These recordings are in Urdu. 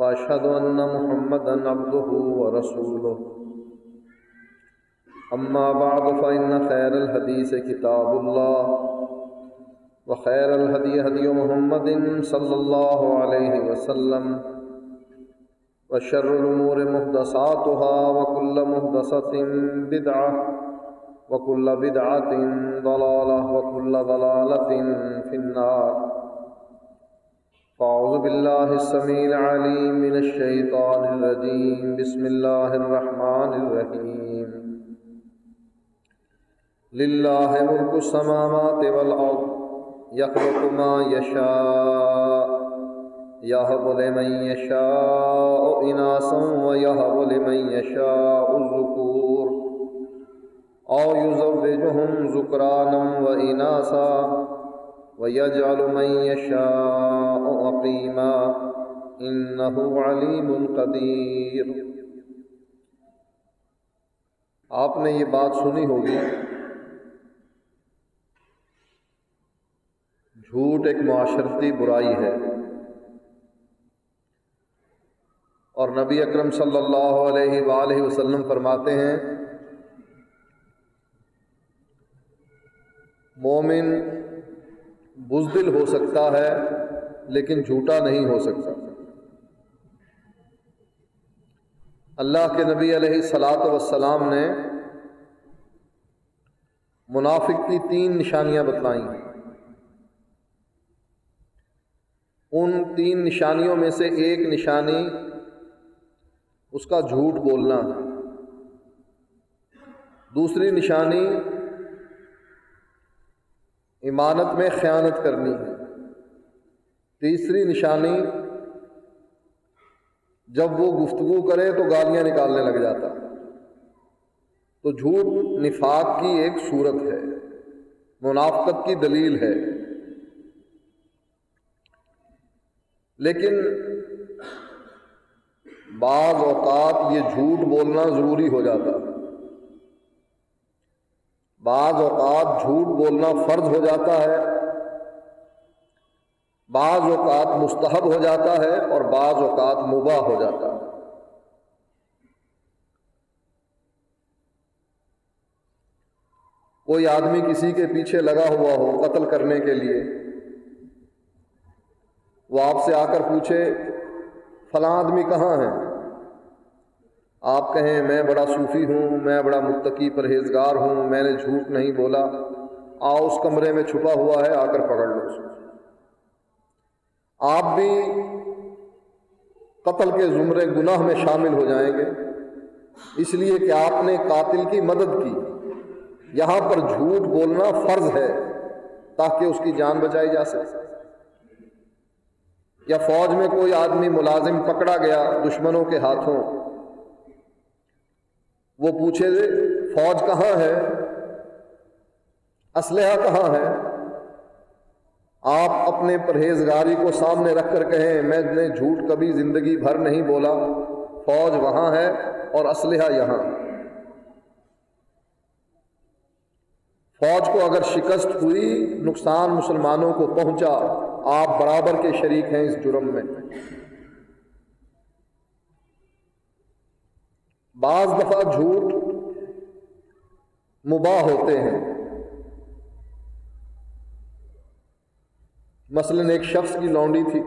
واشهد ان محمدا عبده ورسوله. اما بعد فان خير الحديث كتاب الله، وخير الهدي هدي محمد صلى الله عليه وسلم، وشر الامور محدثاتها وكل محدثه بدعه وكل بدعه ضلاله وكل ضلاله في النار. فأعوذ بالله السميع العليم من الشيطان الرجيم. بسم الله الرحمن الرحيم. لله ملك السماوات والأرض، يخلق ما يشاء، يهب لمن يشاء إناثا ويهب لمن يشاء الذكور. أو يزوجهم ذكرانا وإناثا ويجعل من يشاء عقيما إنه عليم قدير۔ آپ نے یہ بات سنی ہوگی۔ جھوٹ ایک معاشرتی برائی ہے۔ اور نبی اکرم صلی اللہ علیہ وآلہ وسلم فرماتے ہیں، مومن بزدل ہو سکتا ہے، لیکن جھوٹا نہیں ہو سکتا۔ اللہ کے نبی علیہ سلاۃ وسلام نے منافق کی تین نشانیاں بتلائیں۔ ان تین نشانیوں میں سے ایک نشانی اس کا جھوٹ بولنا۔ دوسری نشانی امانت میں خیانت کرنی ہے۔ تیسری نشانی، جب وہ گفتگو کرے تو گالیاں نکالنے لگ جاتا۔ تو جھوٹ نفاق کی ایک صورت ہے، منافقت کی دلیل ہے۔ لیکن بعض اوقات یہ جھوٹ بولنا ضروری ہو جاتا۔ ہے بعض اوقات جھوٹ بولنا فرض ہو جاتا ہے، بعض اوقات مستحب ہو جاتا ہے اور بعض اوقات مباح ہو جاتا ہے۔ کوئی آدمی کسی کے پیچھے لگا ہوا ہو قتل کرنے کے لیے، وہ آپ سے آ کر پوچھے، فلاں آدمی کہاں ہے؟ آپ کہیں میں بڑا صوفی ہوں، میں بڑا متقی پرہیزگار ہوں، میں نے جھوٹ نہیں بولا۔ آؤ اس کمرے میں چھپا ہوا ہے، آ کر پکڑ لو۔ اس کو آپ بھی قتل کے زمرے گناہ میں شامل ہو جائیں گے۔ اس لیے کہ آپ نے قاتل کی مدد کی۔ یہاں پر جھوٹ بولنا فرض ہے تاکہ اس کی جان بچائی جا سکے۔ یا فوج میں کوئی آدمی ملازم پکڑا گیا دشمنوں کے ہاتھوں وہ پوچھے فوج کہاں ہے؟ اسلحہ کہاں ہے؟ آپ اپنے پرہیزگاری کو سامنے رکھ کر کہیں، میں نے جھوٹ کبھی زندگی بھر نہیں بولا، فوج وہاں ہے اور اسلحہ یہاں۔ فوج کو اگر شکست ہوئی، نقصان مسلمانوں کو پہنچا، آپ برابر کے شریک ہیں اس جرم میں۔ بعض دفعہ جھوٹ مباح ہوتے ہیں۔ مثلا ایک شخص کی لونڈی تھی۔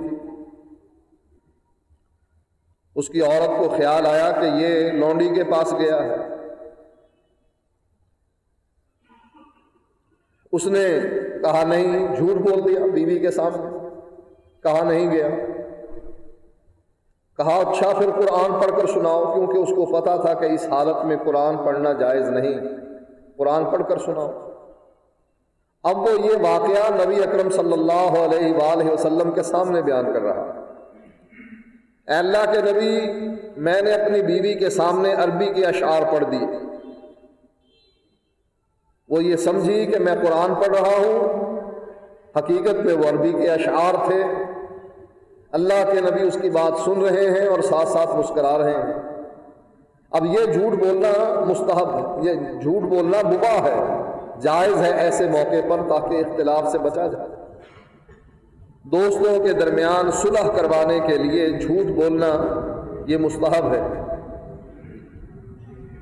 اس کی عورت کو خیال آیا کہ یہ لونڈی کے پاس گیا ہے۔ اس نے کہا نہیں، جھوٹ بول دیا بیوی کے سامنے۔ کہا نہیں گیا۔ کہا اچھا پھر قرآن پڑھ کر سناؤ، کیونکہ اس کو پتا تھا کہ اس حالت میں قرآن پڑھنا جائز نہیں۔ قرآن پڑھ کر سناؤ۔ اب وہ یہ واقعہ نبی اکرم صلی اللہ علیہ وآلہ وسلم کے سامنے بیان کر رہا اے اللہ کے نبی، میں نے اپنی بیوی کے سامنے عربی کے اشعار پڑھ دی وہ یہ سمجھی کہ میں قرآن پڑھ رہا ہوں۔ حقیقت میں وہ عربی کے اشعار تھے۔ اللہ کے نبی اس کی بات سن رہے ہیں اور ساتھ ساتھ مسکرا رہے ہیں۔ اب یہ جھوٹ بولنا مستحب ہے، یہ جھوٹ بولنا ببا ہے۔ جائز ہے ایسے موقع پر تاکہ اختلاف سے بچا جائے۔ دوستوں کے درمیان صلح کروانے کے لیے جھوٹ بولنا یہ مستحب ہے۔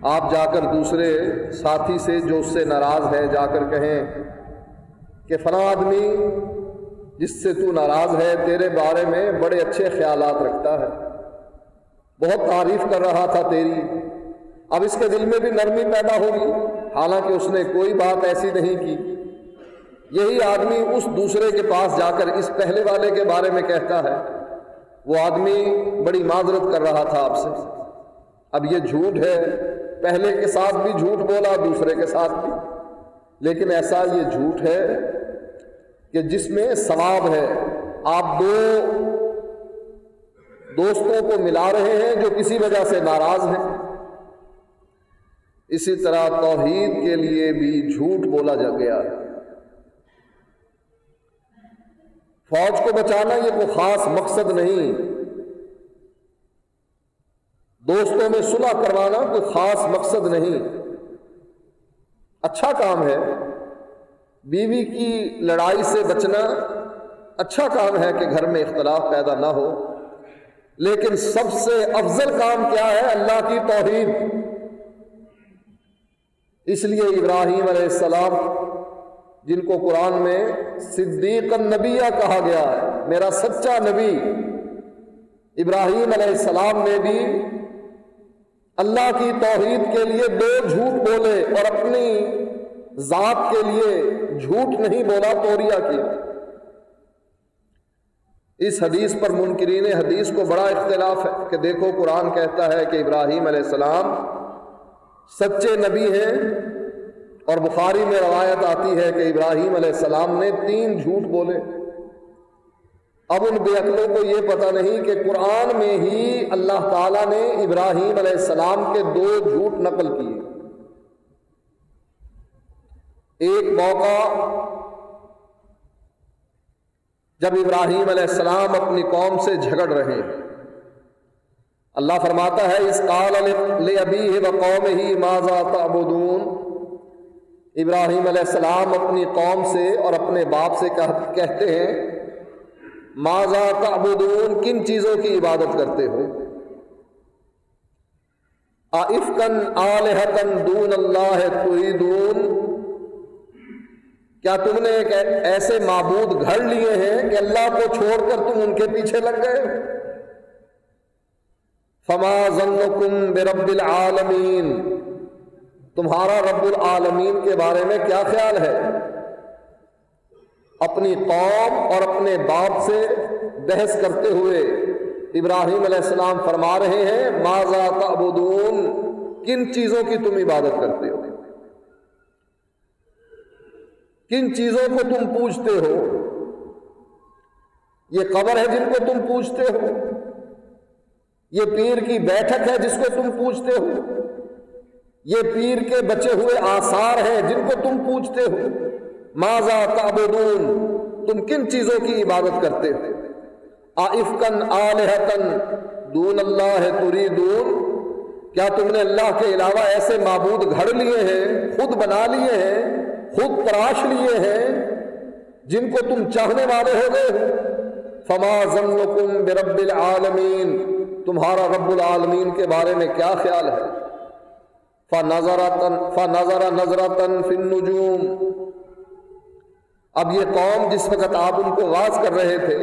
آپ جا کر دوسرے ساتھی سے جو اس سے ناراض ہے جا کر کہیں کہ فلاں آدمی جس سے تو ناراض ہے، تیرے بارے میں بڑے اچھے خیالات رکھتا ہے۔ بہت تعریف کر رہا تھا تیری۔ اب اس کے دل میں بھی نرمی پیدا ہوگی۔ حالانکہ اس نے کوئی بات ایسی نہیں کی۔ یہی آدمی اس دوسرے کے پاس جا کر اس پہلے والے کے بارے میں کہتا ہے۔ وہ آدمی بڑی معذرت کر رہا تھا آپ سے۔ اب یہ جھوٹ ہے۔ پہلے کے ساتھ بھی جھوٹ بولا، دوسرے کے ساتھ بھی۔ لیکن ایسا یہ جھوٹ ہے کہ جس میں ثواب ہے، آپ دو دوستوں کو ملا رہے ہیں جو کسی وجہ سے ناراض ہیں۔ اسی طرح توحید کے لیے بھی جھوٹ بولا جا گیا۔ فوج کو بچانا یہ کوئی خاص مقصد نہیں۔ دوستوں میں صلح کروانا کوئی خاص مقصد نہیں۔ اچھا کام ہے۔ بیوی کی لڑائی سے بچنا اچھا کام ہے کہ گھر میں اختلاف پیدا نہ ہو۔ لیکن سب سے افضل کام کیا ہے؟ اللہ کی توحید۔ اس لیے ابراہیم علیہ السلام، جن کو قرآن میں صدیق النبیہ کہا گیا ہے، میرا سچا نبی، ابراہیم علیہ السلام نے بھی اللہ کی توحید کے لیے دو جھوٹ بولے اور اپنی ذات کے لیے جھوٹ نہیں بولا توریا کیا اس حدیث پر منکرین حدیث کو بڑا اختلاف ہے کہ دیکھو، قرآن کہتا ہے کہ ابراہیم علیہ السلام سچے نبی ہیں اور بخاری میں روایت آتی ہے کہ ابراہیم علیہ السلام نے تین جھوٹ بولے۔ اب ان بے عقلوں کو یہ پتہ نہیں کہ قرآن میں ہی اللہ تعالیٰ نے ابراہیم علیہ السلام کے دو جھوٹ نقل کیے۔ ایک موقع جب ابراہیم علیہ السلام اپنی قوم سے جھگڑ رہے ہیں۔ اللہ فرماتا ہے، اس قال ابھی و قوم ہی ماضا تعبدون؟ ابراہیم علیہ السلام اپنی قوم سے اور اپنے باپ سے کہتے ہیں ماضا تعبدون؟ کن چیزوں کی عبادت کرتے ہو؟ آفکن آلحتن دون اللہ تریدون؟ کیا تم نے ایک ایسے معبود گھر لیے ہیں کہ اللہ کو چھوڑ کر تم ان کے پیچھے لگ گئے فما ظنکم برب العالمین۔ تمہارا رب العالمین کے بارے میں کیا خیال ہے؟ اپنی قوم اور اپنے باپ سے بحث کرتے ہوئے ابراہیم علیہ السلام فرما رہے ہیں ماضا تعبدون؟ کن چیزوں کی تم عبادت کرتے ہو؟ کن چیزوں کو تم پوچھتے ہو؟ یہ قبر ہے جن کو تم پوچھتے ہو؟ یہ پیر کی بیٹھک ہے جس کو تم پوچھتے ہو؟ یہ پیر کے بچے ہوئے آثار ہیں جن کو تم پوچھتے ہو؟ ماضا تعبدون؟ تم کن چیزوں کی عبادت کرتے ہو؟ آفکن آلحتن دون اللہ تریدون؟ کیا تم نے اللہ کے علاوہ ایسے معبود گھڑ لیے ہیں، خود بنا لیے ہیں؟ خود تراش لیے ہیں، جن کو تم چاہنے والے ہو گئے فما ظنکم برب العالمین تمہارا رب العالمین کے بارے میں کیا خیال ہے؟ فنظر نظرتن فن نجوم اب یہ قوم جس وقت آپ ان کو واز کر رہے تھے،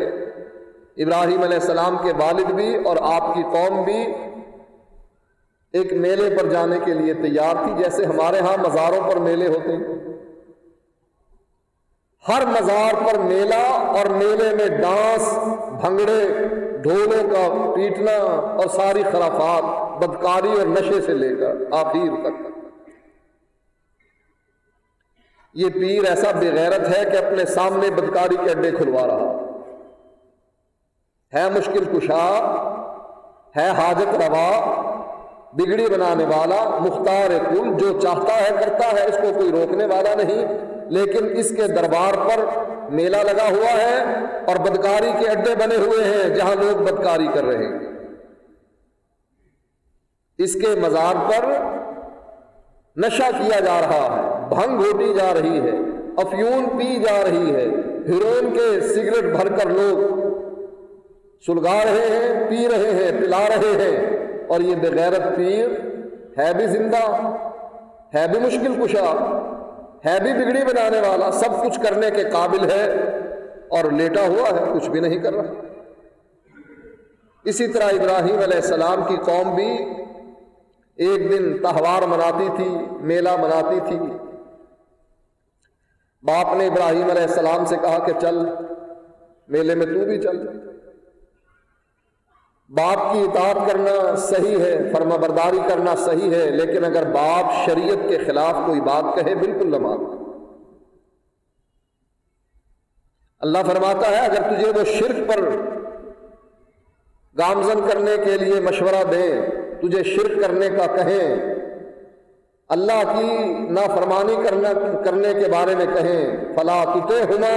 ابراہیم علیہ السلام کے والد بھی اور آپ کی قوم بھی ایک میلے پر جانے کے لیے تیار تھی، جیسے ہمارے ہاں مزاروں پر میلے ہوتے ہیں۔ ہر مزار پر میلہ اور میلے میں ڈانس، بھنگڑے، ڈھولوں کا پیٹنا اور ساری خرافات بدکاری اور نشے سے لے کر آخر تک۔ یہ پیر ایسا بغیرت ہے کہ اپنے سامنے بدکاری کے اڈے کھلوا رہا۔ ہے مشکل کشا، ہے حاجت روا، بگڑی بنانے والا، مختار کل جو چاہتا ہے کرتا ہے، اس کو کوئی روکنے والا نہیں۔ لیکن اس کے دربار پر میلہ لگا ہوا ہے اور بدکاری کے اڈے بنے ہوئے ہیں جہاں لوگ بدکاری کر رہے ہیں۔ اس کے مزار پر نشہ کیا جا رہا ہے، بھنگ گھوٹی جا رہی ہے، افیون پی جا رہی ہے، ہیروئن کے سگریٹ بھر کر لوگ سلگا رہے ہیں، پی رہے ہیں، پلا رہے ہیں۔ اور یہ بغیرت پیر ہے بھی زندہ، ہے بھی مشکل کشا۔ ہے بھی بگڑی بنانے والا، سب کچھ کرنے کے قابل ہے اور لیٹا ہوا ہے، کچھ بھی نہیں کر رہا۔ اسی طرح ابراہیم علیہ السلام کی قوم بھی ایک دن تہوار مناتی تھی، میلہ مناتی تھی۔ باپ نے ابراہیم علیہ السلام سے کہا کہ چل، میلے میں تو بھی چل۔ باپ کی اطاعت کرنا صحیح ہے، فرما برداری کرنا صحیح ہے، لیکن اگر باپ شریعت کے خلاف کوئی بات کہے، بالکل نہ مان اللہ فرماتا ہے، اگر تجھے وہ شرک پر گامزن کرنے کے لیے مشورہ دیں تجھے شرک کرنے کا کہیں اللہ کی نافرمانی کرنا، کرنے کے بارے میں کہیں فلا تتے ہونا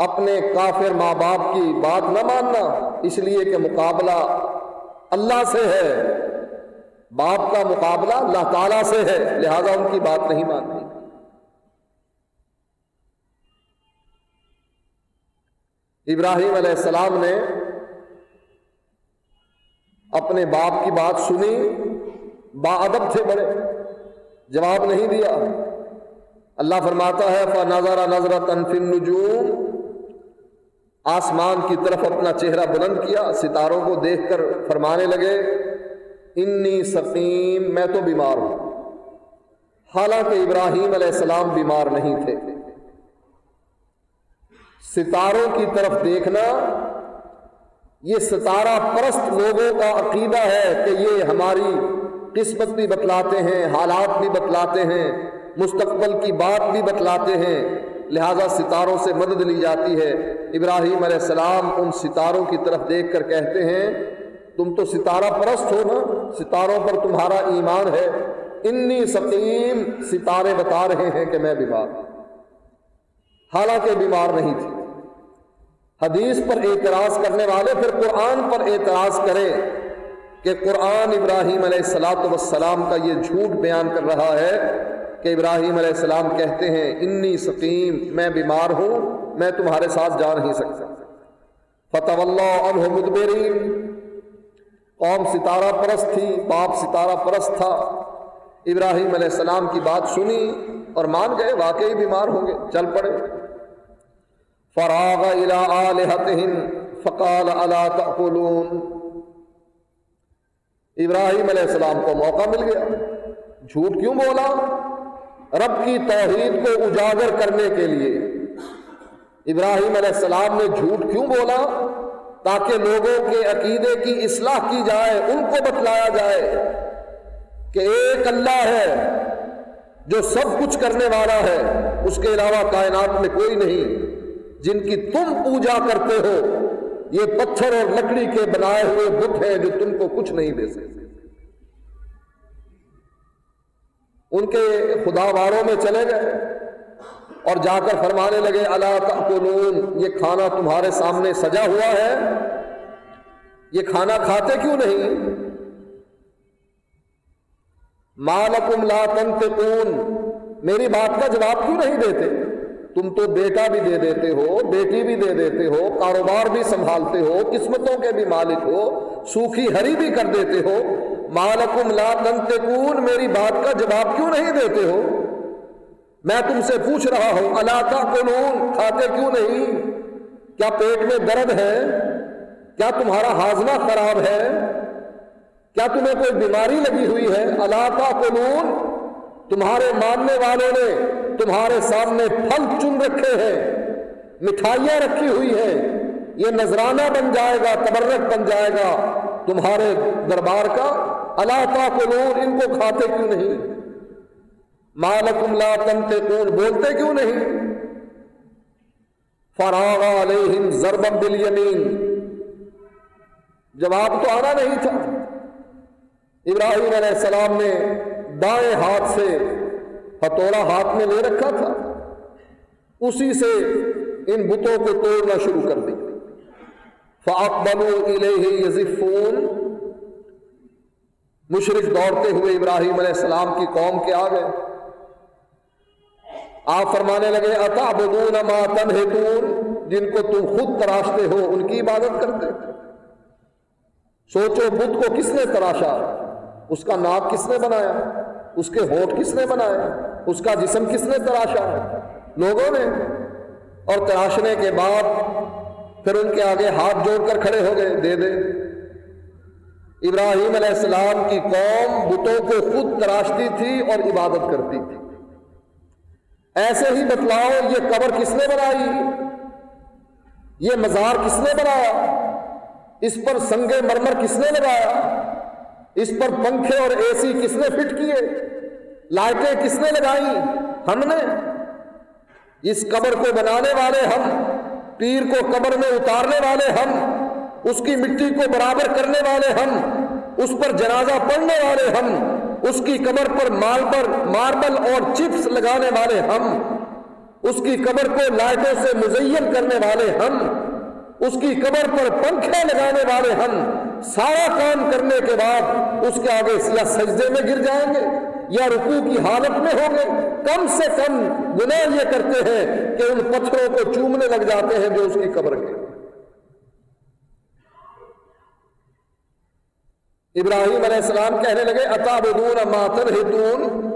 اپنے کافر ماں باپ کی بات نہ ماننا اس لیے کہ مقابلہ اللہ سے ہے، باپ کا مقابلہ اللہ تعالی سے ہے، لہذا ان کی بات نہیں ماننی ابراہیم علیہ السلام نے اپنے باپ کی بات سنی، با ادب تھے بڑے، جواب نہیں دیا۔ اللہ فرماتا ہے فا نظر نظر تنفن نجوم آسمان کی طرف اپنا چہرہ بلند کیا، ستاروں کو دیکھ کر فرمانے لگے انی سقیم، میں تو بیمار ہوں۔ حالانکہ ابراہیم علیہ السلام بیمار نہیں تھے۔ ستاروں کی طرف دیکھنا، یہ ستارہ پرست لوگوں کا عقیدہ ہے کہ یہ ہماری قسمت بھی بتلاتے ہیں، حالات بھی بتلاتے ہیں، مستقبل کی بات بھی بتلاتے ہیں۔ لہذا ستاروں سے مدد لی جاتی ہے۔ ابراہیم علیہ السلام ان ستاروں کی طرف دیکھ کر کہتے ہیں، تم تو ستارہ پرست ہو نا، ستاروں پر تمہارا ایمان ہے۔ انی سقیم، ستارے بتا رہے ہیں کہ میں بیمار حالانکہ بیمار نہیں تھی۔ حدیث پر اعتراض کرنے والے پھر قرآن پر اعتراض کریں کہ قرآن ابراہیم علیہ السلاۃ وسلام کا یہ جھوٹ بیان کر رہا ہے۔ کہ ابراہیم علیہ السلام کہتے ہیں، انی سقیم، میں بیمار ہوں، میں تمہارے ساتھ جا نہیں سکتا۔ فتح اللہ عنہ مدبری قوم ستارہ پرست تھی، باپ ستارہ پرست تھا۔ ابراہیم علیہ السلام کی بات سنی اور مان گئے، واقعی بیمار ہوں گے، چل پڑے۔ فراغ فقال، الا تأکلون؟ ابراہیم علیہ السلام کو موقع مل گیا۔ جھوٹ کیوں بولا؟ رب کی توحید کو اجاگر کرنے کے لیے۔ ابراہیم علیہ السلام نے جھوٹ کیوں بولا؟ تاکہ لوگوں کے عقیدے کی اصلاح کی جائے، ان کو بتلایا جائے کہ ایک اللہ ہے جو سب کچھ کرنے والا ہے۔ اس کے علاوہ کائنات میں کوئی نہیں۔ جن کی تم پوجا کرتے ہو، یہ پتھر اور لکڑی کے بنائے ہوئے بت ہیں جو تم کو کچھ نہیں دے سکتے۔ ان کے خدا واروں میں چلے گئے اور جا کر فرمانے لگے اللہ تاکلون یہ کھانا تمہارے سامنے سجا ہوا ہے۔ یہ کھانا کھاتے کیوں نہیں؟ مالکم لا تنتقون میری بات کا جواب کیوں نہیں دیتے؟ تم تو بیٹا بھی دے دیتے ہو، بیٹی بھی دے دیتے ہو، کاروبار بھی سنبھالتے ہو، قسمتوں کے بھی مالک ہو، سوکھی ہری بھی کر دیتے ہو۔ مالکم لا تنتقون میری بات کا جواب کیوں نہیں دیتے ہو؟ میں تم سے پوچھ رہا ہوں اللہ تاکلون، کھاتے کیوں نہیں؟ کیا پیٹ میں درد ہے؟ کیا تمہارا ہاضمہ خراب ہے؟ کیا تمہیں کوئی بیماری لگی ہوئی ہے؟ اللہ تاکلون، تمہارے ماننے والوں نے تمہارے سامنے پھل چن رکھے ہیں، مٹھائیاں رکھی ہوئی ہیں، یہ نذرانہ بن جائے گا، تبرک بن جائے گا۔ تمہارے دربار کا اللہ تاکلون، ان کو کھاتے کیوں نہیں؟ مالکم لا تنتقون بولتے کیوں نہیں؟ فراغ علیہم ضربم بالیمین۔ جواب تو آنا نہیں تھا۔ ابراہیم علیہ السلام نے دائیں ہاتھ سے ہتھوڑا ہاتھ میں لے رکھا تھا۔ اسی سے ان بتوں کو توڑنا شروع کر دیا۔ دی یزفون مشرق دوڑتے ہوئے ابراہیم علیہ السلام کی قوم کے آ گئے آپ فرمانے لگے اتا بدون تنہتون جن کو تم خود تراشتے ہو، ان کی عبادت کرتے سوچو، بدھ کو کس نے تراشا؟ اس کا ناک کس نے بنایا؟ اس کے ہوٹ کس نے بنایا؟ اس کا جسم کس نے تراشا؟ لوگوں نے۔ اور تراشنے کے بعد پھر ان کے آگے ہاتھ جوڑ کر کھڑے ہو گئے، دے دے۔ ابراہیم علیہ السلام کی قوم بتوں کو خود تراشتی تھی اور عبادت کرتی تھی۔ ایسے ہی بتلاؤ، یہ قبر کس نے بنائی؟ یہ مزار کس نے بنایا؟ اس پر سنگے مرمر کس نے لگایا؟ اس پر پنکھے اور اے سی کس نے فٹ کیے؟ لائٹیں کس نے لگائی؟ ہم نے۔ اس قبر کو بنانے والے ہم پیر کو قبر میں اتارنے والے ہم، اس کی مٹی کو برابر کرنے والے ہم، اس پر جنازہ پڑھنے والے ہم، اس کی قبر پر ماربل ماربل اور چپس لگانے والے ہم، اس کی قبر کو لائٹوں سے مزین کرنے والے ہم، اس کی قبر پر پنکھے لگانے والے ہم، سارا کام کرنے کے بعد اس کے آگے یا سجدے میں گر جائیں گے۔ یا رکوع کی حالت میں ہوں گے، کم سے کم گناہ یہ کرتے ہیں کہ ان پتھروں کو چومنے لگ جاتے ہیں جو اس کی قبر کے۔ ابراہیم علیہ السلام کہنے لگے اتابدون ماتر ہتون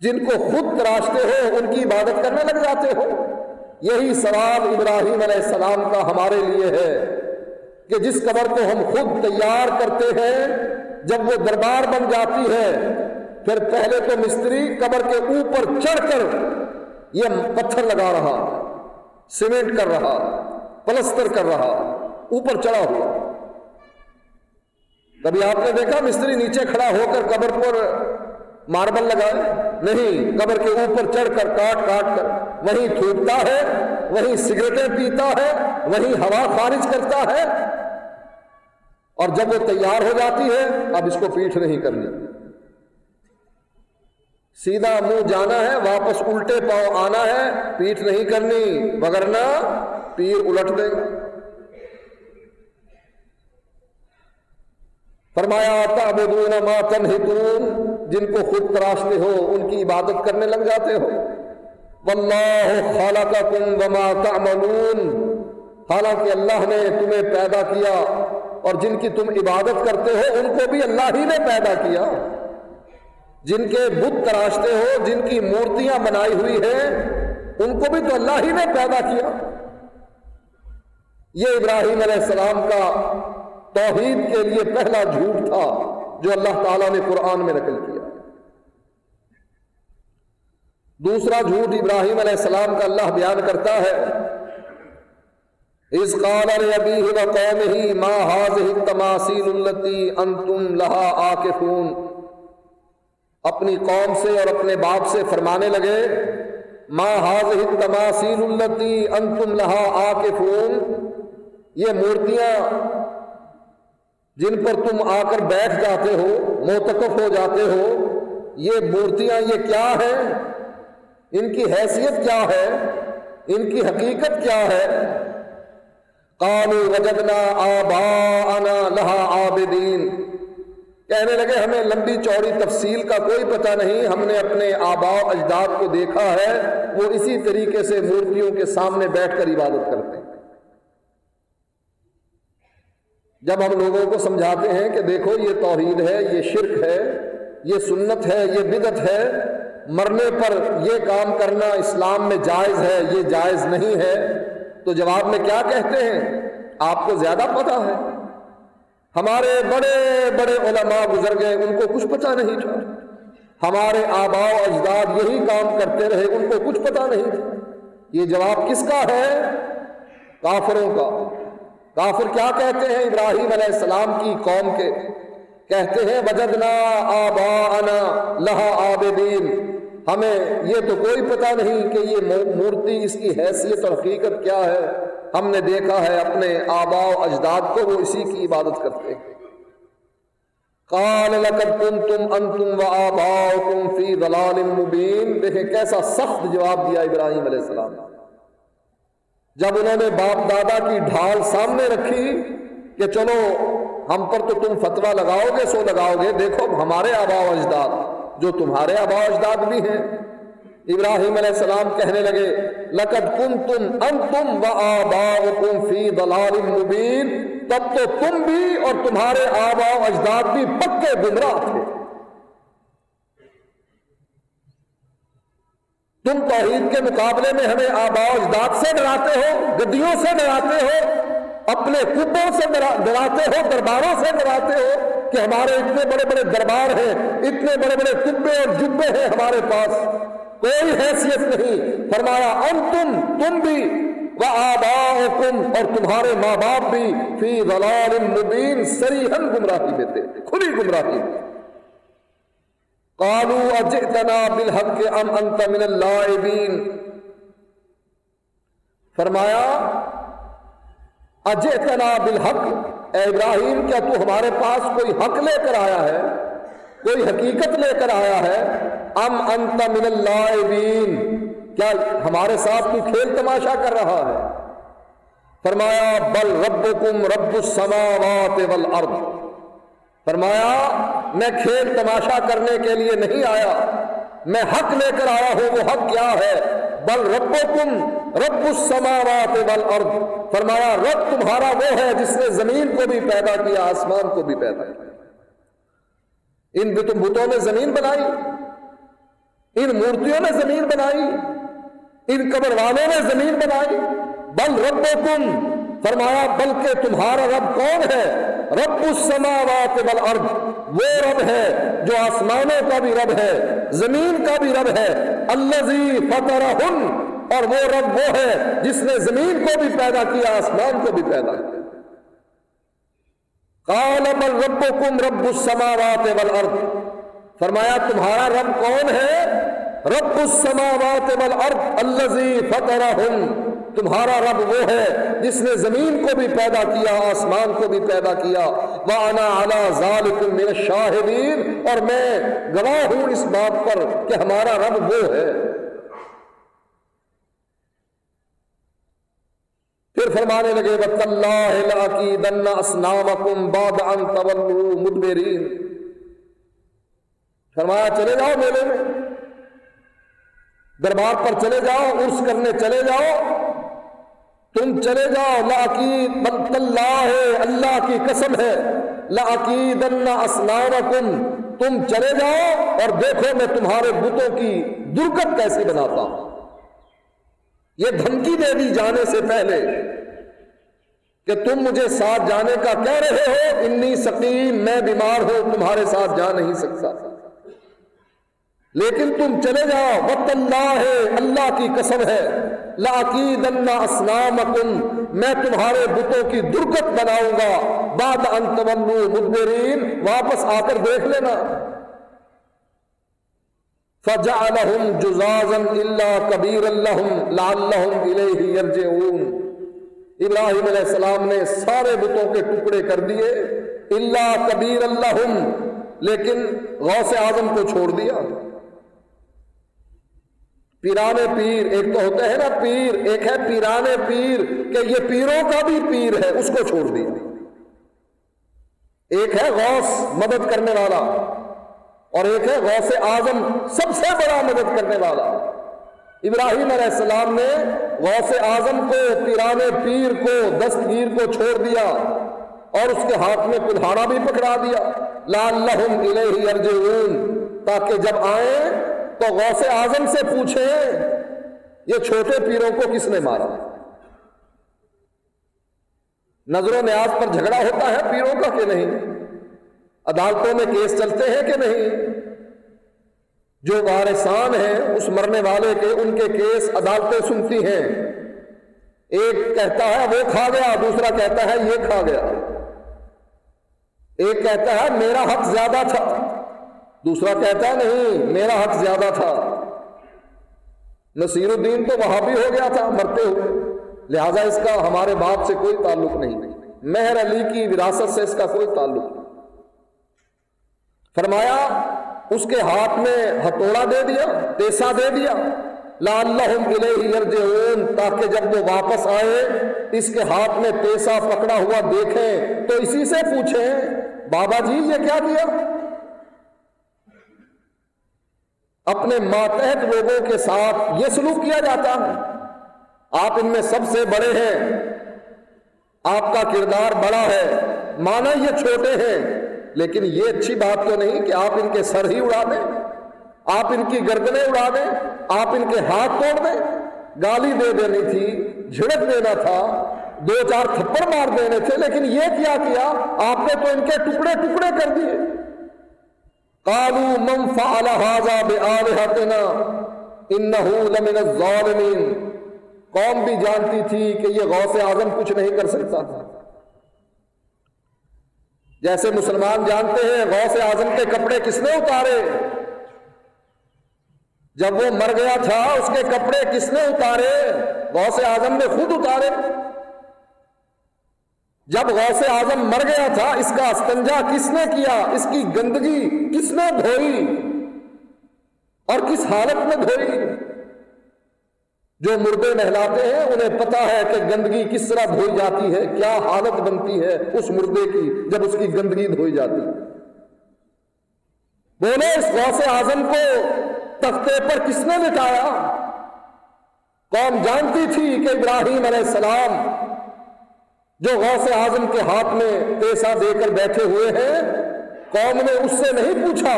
جن کو خود تراشتے ہو، ان کی عبادت کرنے لگ جاتے ہو۔ یہی سوال ابراہیم علیہ السلام کا ہمارے لیے ہے کہ جس قبر کو ہم خود تیار کرتے ہیں جب وہ دربار بن جاتی ہے، پھر پہلے تو مستری قبر کے اوپر چڑھ کر یہ پتھر لگا رہا، سیمنٹ کر رہا، پلستر کر رہا، اوپر چڑھا ہوا۔ کبھی آپ نے دیکھا مستری نیچے کھڑا ہو کر قبر پر ماربل لگائے؟ نہیں، قبر کے اوپر چڑھ کر کاٹ کاٹ کر وہیں تھوکتا ہے، وہیں سگریٹیں پیتا ہے، وہیں ہوا خارج کرتا ہے اور جب وہ تیار ہو جاتی ہے، اب اس کو پیٹھ نہیں کرنی۔ سیدھا منہ جانا ہے، واپس الٹے پاؤں آنا ہے، پیٹھ نہیں کرنی۔ وگرنا پیر الٹ دے۔ گا فرمایا، تعبدون ما تنہتون جن کو خود تراشتے ہو، ان کی عبادت کرنے لگ جاتے ہو۔ واللہ خالقکم وما تعملون۔ حالانکہ اللہ نے تمہیں پیدا کیا اور جن کی تم عبادت کرتے ہو، ان کو بھی اللہ ہی نے پیدا کیا۔ جن کے بت تراشتے ہو، جن کی مورتیاں بنائی ہوئی ہیں، ان کو بھی تو اللہ ہی نے پیدا کیا۔ یہ ابراہیم علیہ السلام کا توحید کے لیے پہلا جھوٹ تھا جو اللہ تعالیٰ نے قرآن میں نقل کیا۔ دوسرا جھوٹ ابراہیم علیہ السلام کا اللہ بیان کرتا ہے۔ اس قال ہی ما تماسیل التی انتم لہا آکفون۔ اپنی قوم سے اور اپنے باپ سے فرمانے لگے، ما حاض تماسیل التی انتم لہا آکفون۔ یہ مورتیاں جن پر تم آ کر بیٹھ جاتے ہو موتقف ہو جاتے ہو، یہ مورتیاں یہ کیا ہے ان کی حیثیت کیا ہے؟ ان کی حقیقت کیا ہے؟ وجدنا آبا لہا آبدین کہنے لگے، ہمیں لمبی چوڑی تفصیل کا کوئی پتہ نہیں، ہم نے اپنے آبا اجداد کو دیکھا ہے، وہ اسی طریقے سے مورتیوں کے سامنے بیٹھ کر عبادت کرتے ہیں۔ جب ہم لوگوں کو سمجھاتے ہیں کہ دیکھو، یہ توحید ہے، یہ شرک ہے، یہ سنت ہے، یہ بدت ہے، مرنے پر یہ کام کرنا اسلام میں جائز ہے، یہ جائز نہیں ہے۔ تو جواب میں کیا کہتے ہیں؟ آپ کو زیادہ پتا ہے۔ ہمارے بڑے بڑے علماء گزر گئے ان کو کچھ پتا نہیں تھا۔ ہمارے آبا و اجداد یہی کام کرتے رہے، ان کو کچھ پتا نہیں تھا۔ یہ جواب کس کا ہے؟ کافروں کا۔ کافر کیا کہتے ہیں؟ ابراہیم علیہ السلام کی قوم کے۔ کہتے ہیں، وجدنا آبا انا لہا آبدین ہمیں یہ تو کوئی پتہ نہیں کہ یہ مورتی اس کی حیثیت اور حقیقت کیا ہے۔ ہم نے دیکھا ہے اپنے آبا و اجداد کو وہ اسی کی عبادت کرتے ہیں۔ قال لقد كنتم انتم وآباؤكم في ضلال مبين دیکھیں کیسا سخت جواب دیا ابراہیم علیہ السلام۔ جب انہوں نے باپ دادا کی ڈھال سامنے رکھی کہ چلو ہم پر تو تم فتوا لگاؤ گے، سو لگاؤ گے۔ دیکھو ہمارے آبا و اجداد۔ جو تمہارے آبا اجداد بھی ہیں۔ ابراہیم علیہ السلام کہنے لگے، لقد کن تم ان تم و فی دلال مبین۔ تب تو تم بھی اور تمہارے آبا و اجداد بھی پکے گمراہ تھے۔ تم توحید کے مقابلے میں ہمیں آبا و اجداد سے ڈراتے ہو، گدیوں سے ڈراتے ہو اپنے کبوں سے ڈراتے ہو، درباروں سے ڈراتے ہو کہ ہمارے اتنے بڑے بڑے دربار ہیں، اتنے بڑے بڑے کبے اور جبے ہیں ہمارے پاس۔ کوئی حیثیت نہیں۔ فرمایا ان تم تم بھی وہ آبا اور تمہارے ماں باپ بھی فی ضلال مبین سریحن گمراہی میں تھے، کھلی گمراہی میں۔ قالوا، اجئتنا بالحق ام انت من اللاعبین فرمایا اجئتنا بالحق؟ اے ابراہیم، کیا تو ہمارے پاس کوئی حق لے کر آیا ہے؟ کوئی حقیقت لے کر آیا ہے؟ ام انت من اللاعبین۔ کیا ہمارے ساتھ تو کھیل تماشا کر رہا ہے؟ فرمایا، بل ربکم رب السماوات والارض۔ فرمایا، میں کھیل تماشا کرنے کے لیے نہیں آیا۔ میں حق لے کر آیا ہوں، وہ حق کیا ہے؟ بل ربکم رب السماوات والارض۔ فرمایا، رب تمہارا وہ ہے جس نے زمین کو بھی پیدا کیا، آسمان کو بھی پیدا کیا۔ ان بتوں نے زمین بنائی، ان مورتیوں نے زمین بنائی، ان قبر والوں نے زمین بنائی۔ بل رب فرمایا، بلکہ تمہارا رب کون ہے؟ رب السماوات والارض۔ وہ رب ہے جو آسمانوں کا بھی رب ہے، زمین کا بھی رب ہے، الذی فطرہن، اور وہ رب وہ ہے جس نے زمین کو بھی پیدا کیا، آسمان کو بھی پیدا کیا۔ قال بل ربکم رب السماوات والارض۔ فرمایا، تمہارا رب کون ہے؟ رب السماوات والارض، الذی فطرہن۔ تمہارا رب وہ ہے جس نے زمین کو بھی پیدا کیا، آسمان کو بھی پیدا کیا۔ وَأَنَا عَلَى ذَلِكُم مِّنَ الشَّاهِدِينَ۔ اور میں گواہ ہوں اس بات پر کہ ہمارا رب وہ ہے۔ پھر فرمانے لگے، وَتَاللَّهِ لَأَكِيدَنَّ أَصْنَامَكُمْ بَعْدَ تَوَلُّوا مُدْبِرِينَ۔ فرمایا، چلے جاؤ میلے میں۔ دربار پر چلے جاؤ عرس کرنے چلے جاؤ۔ تم چلے جاؤ لاقید اللہ اللہ کی قسم ہے۔ لاقید اسلام تم چلے جاؤ اور دیکھو میں تمہارے بتوں کی درگت کیسے بناتا ہوں۔ یہ دھمکی دے دی جانے سے پہلے کہ تم مجھے ساتھ جانے کا کہہ رہے ہو، انی سقیم، میں بیمار ہوں، تمہارے ساتھ جا نہیں سکتا۔ لیکن تم چلے جاؤ وط اللہ ہے، اللہ کی قسم ہے۔ لاقید اللہ اسلام میں تمہارے بتوں کی درگت بناؤں گا۔ بعد انتمنو مدبرین، واپس آ کر دیکھ لینا۔ فجعلہم جزازا الا کبیر اللہم لعلہم الیہ یرجعون ابراہیم علیہ السلام نے سارے بتوں کے ٹکڑے کر دیے۔ اللہ کبیر اللہم لیکن غوث اعظم کو چھوڑ دیا۔ پیرانے پیر، ایک تو ہوتا ہے نا پیر، ایک ہے پیرانے پیر، کہ یہ پیروں کا بھی پیر ہے، اس کو چھوڑ دی ایک ہے غوث مدد کرنے والا، اور ایک ہے غوث اعظم سب سے بڑا مدد کرنے والا۔ ابراہیم علیہ السلام نے غوث اعظم کو، پیرانے پیر کو، دستگیر کو چھوڑ دیا، اور اس کے ہاتھ میں کلہاڑا بھی پکڑا دیا۔ لعلہم الیہ ارجعون تاکہ جب آئیں تو غوث اعظم سے پوچھیں یہ چھوٹے پیروں کو کس نے مارا؟ نظر و نیاز پر جھگڑا ہوتا ہے پیروں کا کہ نہیں؟ عدالتوں میں کیس چلتے ہیں کہ نہیں؟ جو وارثان ہیں، اس مرنے والے کے، ان کے کیس عدالتیں سنتی ہیں۔ ایک کہتا ہے، وہ کھا گیا، دوسرا کہتا ہے، یہ کھا گیا۔ ایک کہتا ہے، میرا حق زیادہ تھا۔ دوسرا کہتا ہے، نہیں، میرا حق زیادہ تھا. نصیر الدین تو وہاں بھی ہو گیا تھا، مرتے ہوئے۔ لہذا اس کا ہمارے باپ سے کوئی تعلق نہیں۔ مہر علی کی وراثت سے اس کا کوئی تعلق نہیں۔ فرمایا، اس کے ہاتھ میں ہتھوڑا دے دیا، پیسہ دے دیا۔ یرجعون، تاکہ جب وہ واپس آئے، اس کے ہاتھ میں پیسہ پکڑا ہوا دیکھیں۔ تو اسی سے پوچھیں، بابا جی یہ کیا کیا؟ اپنے ماتحت لوگوں کے ساتھ یہ سلوک کیا جاتا ہے؟ آپ ان میں سب سے بڑے ہیں۔ آپ کا کردار بڑا ہے۔ مانا یہ چھوٹے ہیں۔ لیکن یہ اچھی بات تو نہیں کہ آپ ان کے سر ہی اڑا دیں۔ آپ ان کی گردنیں اڑا دیں۔ آپ ان کے ہاتھ توڑ دیں۔ گالی دے دینی تھی جھڑک دینا تھا۔ دو چار تھپڑ مار دینے تھے۔ لیکن یہ کیا کیا؟ آپ نے تو ان کے ٹکڑے ٹکڑے کر دیے۔ کالو منفا الظالمین قوم بھی جانتی تھی کہ یہ غوث اعظم کچھ نہیں کر سکتا تھا۔ جیسے مسلمان جانتے ہیں غوث اعظم کے کپڑے کس نے اتارے؟ جب وہ مر گیا تھا، اس کے کپڑے کس نے اتارے؟ غوث اعظم نے خود اتارے۔ جب غوث اعظم مر گیا تھا، اس کا استنجا کس نے کیا؟ اس کی گندگی کس نے دھوئی اور کس حالت میں دھوئی جو مردے نہلاتے ہیں، انہیں پتا ہے کہ گندگی کس طرح دھوئی جاتی ہے، کیا حالت بنتی ہے اس مردے کی جب اس کی گندگی دھوئی جاتی۔ ہے بولے، اس غوث اعظم کو تختے پر کس نے لٹایا؟ قوم جانتی تھی کہ ابراہیم علیہ السلام جو غوث اعظم کے ہاتھ میں پیسہ دے کر بیٹھے ہوئے ہیں، قوم نے اس سے نہیں پوچھا۔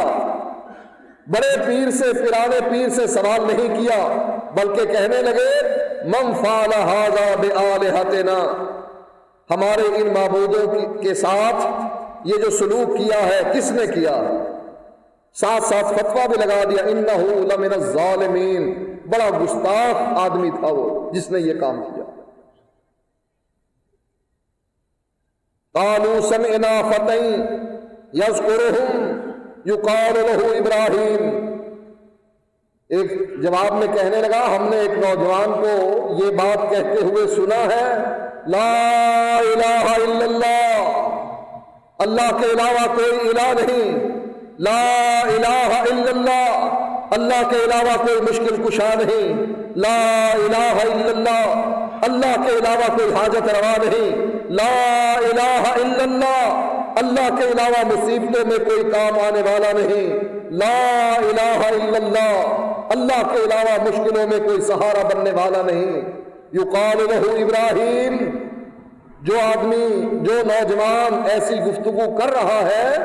بڑے پیر سے، پرانے پیر سے سوال نہیں کیا، بلکہ کہنے لگے مم فال بے ہمارے ان معبودوں کے ساتھ یہ جو سلوک کیا ہے، کس نے کیا؟ ساتھ ساتھ فتوا بھی لگا دیا لمن الظالمین بڑا گستاخ آدمی تھا وہ، جس نے یہ کام کیا۔ قالوا سمعنا فتح يذكرهم يقال له ابراہیم ایک جواب میں کہنے لگا، ہم نے ایک نوجوان کو یہ بات کہتے ہوئے سنا ہے، لا الہ الا اللہ۔ اللہ کے علاوہ کوئی الہ نہیں۔ لا الہ الا اللہ۔ اللہ کے علاوہ کوئی مشکل کشا نہیں۔ لا الہ الا اللہ۔ اللہ کے علاوہ کوئی حاجت روا نہیں۔ لا الہ الا اللہ۔ اللہ کے علاوہ مصیبتوں میں کوئی کام آنے والا نہیں۔ لا الہ الا اللہ۔ اللہ کے علاوہ مشکلوں میں کوئی سہارا بننے والا نہیں۔ یقال له ابراہیم۔ جو آدمی، جو نوجوان ایسی گفتگو کر رہا ہے،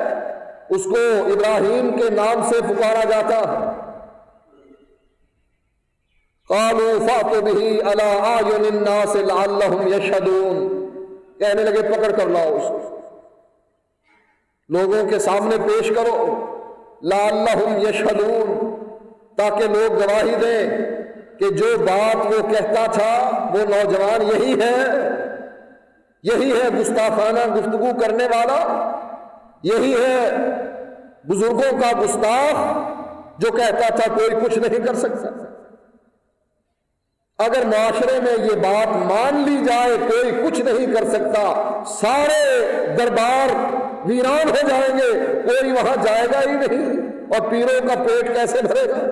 اس کو ابراہیم کے نام سے پکارا جاتا۔ ہے کالو فاتو بھی اللہ الناس لعلہم یشہدون کہنے لگے، پکڑ کر لاؤ اس کو۔ لوگوں کے سامنے پیش کرو۔ لعلہم یشہدون تاکہ لوگ گواہی دیں کہ جو بات وہ کہتا تھا، وہ نوجوان یہی ہے۔ یہی ہے گستاخانہ گفتگو کرنے والا۔ یہی ہے بزرگوں کا گستاخ جو کہتا تھا، کوئی کچھ نہیں کر سکتا۔ اگر معاشرے میں یہ بات مان لی جائے، کوئی کچھ نہیں کر سکتا، سارے دربار ویران ہو جائیں گے، کوئی وہاں جائے گا ہی نہیں، اور پیروں کا پیٹ کیسے بھرے گا؟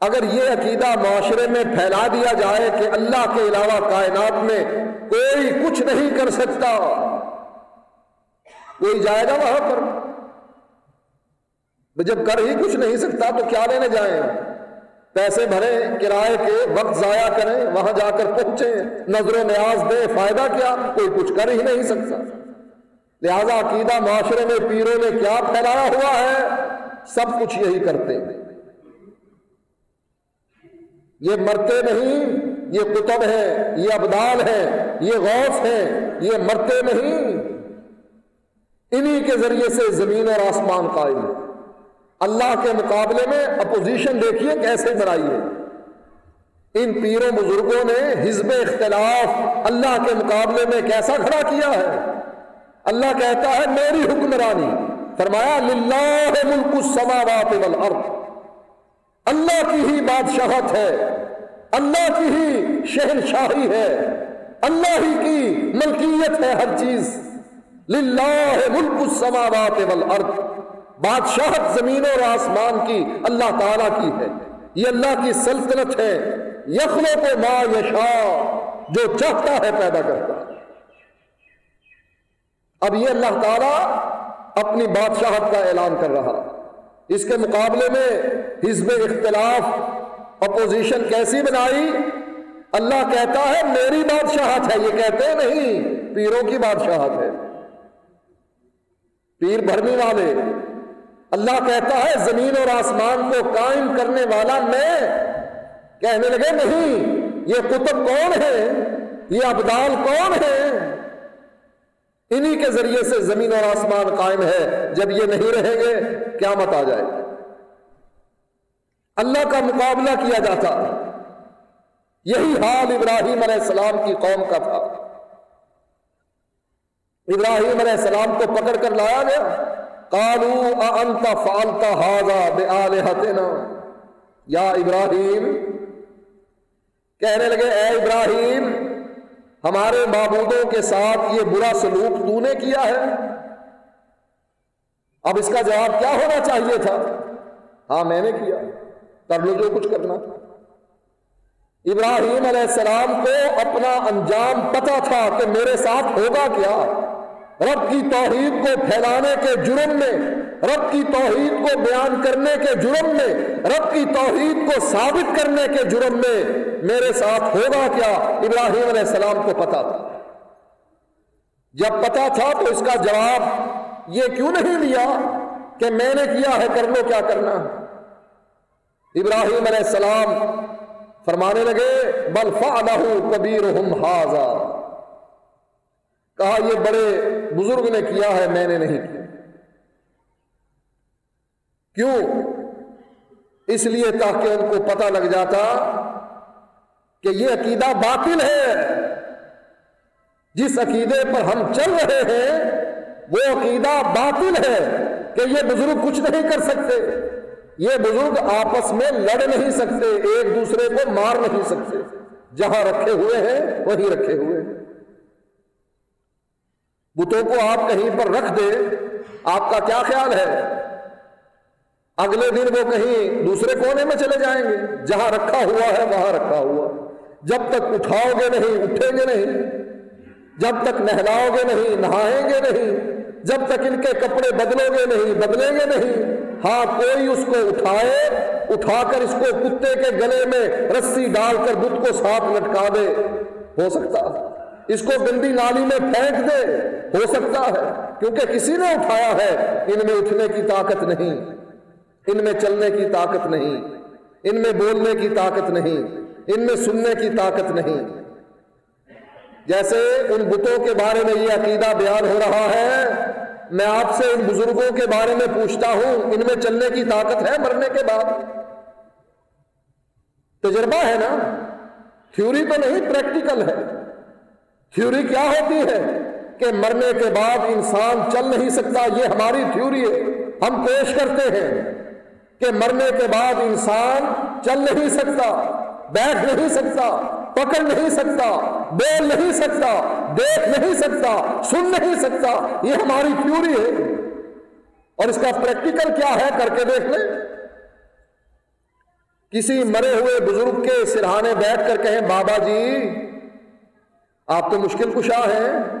اگر یہ عقیدہ معاشرے میں پھیلا دیا جائے کہ اللہ کے علاوہ کائنات میں کوئی کچھ نہیں کر سکتا، کوئی جائے گا وہاں پر؟ جب کر ہی کچھ نہیں سکتا تو کیا لینے جائیں؟ پیسے بھریں، کرائے کے وقت ضائع کریں، وہاں جا کر پہنچیں، نظر و نیاز دیں، فائدہ کیا؟ کوئی کچھ کر ہی نہیں سکتا۔ لہذا عقیدہ معاشرے میں، پیروں نے کیا پھیلایا ہوا ہے؟ سب کچھ یہی کرتے ہیں۔ یہ مرتے نہیں، یہ کتب ہے یہ ابدال ہے یہ غوث ہے یہ مرتے نہیں۔ انہی کے ذریعے سے زمین اور آسمان قائم ہے اللہ کے مقابلے میں اپوزیشن دیکھیے کیسے بڑھائی ہے۔ ان پیروں بزرگوں نے حزب اختلاف اللہ کے مقابلے میں کیسا کھڑا کیا ہے۔ اللہ کہتا ہے میری حکمرانی، فرمایا، للہ ملک السماوات والارض۔ اللہ کی ہی بادشاہت ہے، اللہ کی ہی شہنشاہی ہے، اللہ ہی کی ملکیت ہے ہر چیز۔ للہ ملک السماوات والارض۔ بادشاہت زمین اور آسمان کی اللہ تعالی کی ہے۔ یہ اللہ کی سلطنت ہے۔ یخلو کو ما یشا جو چاہتا ہے پیدا کرتا اب یہ اللہ تعالی اپنی بادشاہت کا اعلان کر رہا۔ اس کے مقابلے میں حزب اختلاف اپوزیشن کیسی بنائی؟ اللہ کہتا ہے، میری بادشاہت ہے۔ یہ کہتے نہیں، پیروں کی بادشاہت ہے۔ پیر بھرنے والے اللہ کہتا ہے زمین اور آسمان کو قائم کرنے والا میں کہنے لگے نہیں، یہ کتب کون ہے؟ یہ ابدال کون ہے؟ انہی کے ذریعے سے زمین اور آسمان قائم ہے، جب یہ نہیں رہیں گے کیا مت آ جائے اللہ کا مقابلہ کیا جاتا۔ یہی حال ابراہیم علیہ السلام کی قوم کا تھا۔ ابراہیم علیہ السلام کو پکڑ کر لایا گیا۔ کالو انت فالتا ہاضا بے یا ابراہیم، کہنے لگے، اے ابراہیم، ہمارے معبودوں کے ساتھ یہ برا سلوک تو نے کیا ہے؟ اب اس کا جواب کیا ہونا چاہیے تھا؟ ہاں میں نے کیا۔ کر لو جو کچھ کرنا تھا۔ ابراہیم علیہ السلام کو اپنا انجام پتا تھا کہ میرے ساتھ ہوگا کیا؟ رب کی توحید کو پھیلانے کے جرم میں، رب کی توحید کو بیان کرنے کے جرم میں، رب کی توحید کو ثابت کرنے کے جرم میں میرے ساتھ ہوگا کیا؟ ابراہیم علیہ السلام کو پتا تھا۔ جب پتا تھا تو اس کا جواب یہ کیوں نہیں لیا کہ میں نے کیا ہے، کر لو کیا کرنا۔ ابراہیم علیہ السلام فرمانے لگے، بل فعلہ کبیرہم حاضا کہا یہ بڑے بزرگ نے کیا ہے، میں نے نہیں کیا۔ کیوں؟ اس لیے تاکہ ان کو پتہ لگ جاتا کہ یہ عقیدہ باطل ہے۔ جس عقیدے پر ہم چل رہے ہیں، وہ عقیدہ باطل ہے کہ یہ بزرگ کچھ نہیں کر سکتے۔ یہ بزرگ آپس میں لڑ نہیں سکتے، ایک دوسرے کو مار نہیں سکتے۔ جہاں رکھے ہوئے ہیں، وہیں رکھے ہوئے ہیں۔ بتوں کو آپ کہیں پر رکھ دیں، آپ کا کیا خیال ہے؟ اگلے دن وہ کہیں دوسرے کونے میں چلے جائیں گے، جہاں رکھا ہوا ہے وہاں رکھا ہوا۔ جب تک اٹھاؤ گے نہیں، اٹھیں گے نہیں۔ جب تک نہلاؤ گے نہیں، نہائیں گے نہیں۔ جب تک ان کے کپڑے بدلو گے نہیں، بدلیں گے نہیں۔ ہاں کوئی اس کو اٹھائے اٹھا کر اس کو کتے کے گلے میں رسی ڈال کر بت کو ساتھ لٹکا دے۔ ہو سکتا۔ اس کو گندی نالی میں پھینک دے۔ ہو سکتا ہے، کیونکہ کسی نے اٹھایا ہے، ان میں اٹھنے کی طاقت نہیں۔ ان میں چلنے کی طاقت نہیں۔ ان میں بولنے کی طاقت نہیں۔ ان میں سننے کی طاقت نہیں۔ جیسے ان بتوں کے بارے میں یہ عقیدہ بیان ہو رہا ہے، میں آپ سے ان بزرگوں کے بارے میں پوچھتا ہوں، ان میں چلنے کی طاقت ہے مرنے کے بعد؟ تجربہ ہے نا؟ تھیوری تو نہیں، پریکٹیکل ہے۔ تھیوری کیا ہوتی ہے؟ کہ مرنے کے بعد انسان چل نہیں سکتا، یہ ہماری تھیوری ہے۔ ہم پیش کرتے ہیں کہ مرنے کے بعد انسان چل نہیں سکتا، بیٹھ نہیں سکتا، پکڑ نہیں سکتا، بول نہیں سکتا، دیکھ نہیں سکتا، سن نہیں سکتا۔ یہ ہماری تھیوری ہے۔ اور اس کا پریکٹیکل کیا ہے؟ کر کے دیکھ لیں۔ کسی مرے ہوئے بزرگ کے سرہانے بیٹھ کر کہیں، بابا جی آپ تو مشکل کشا ہیں۔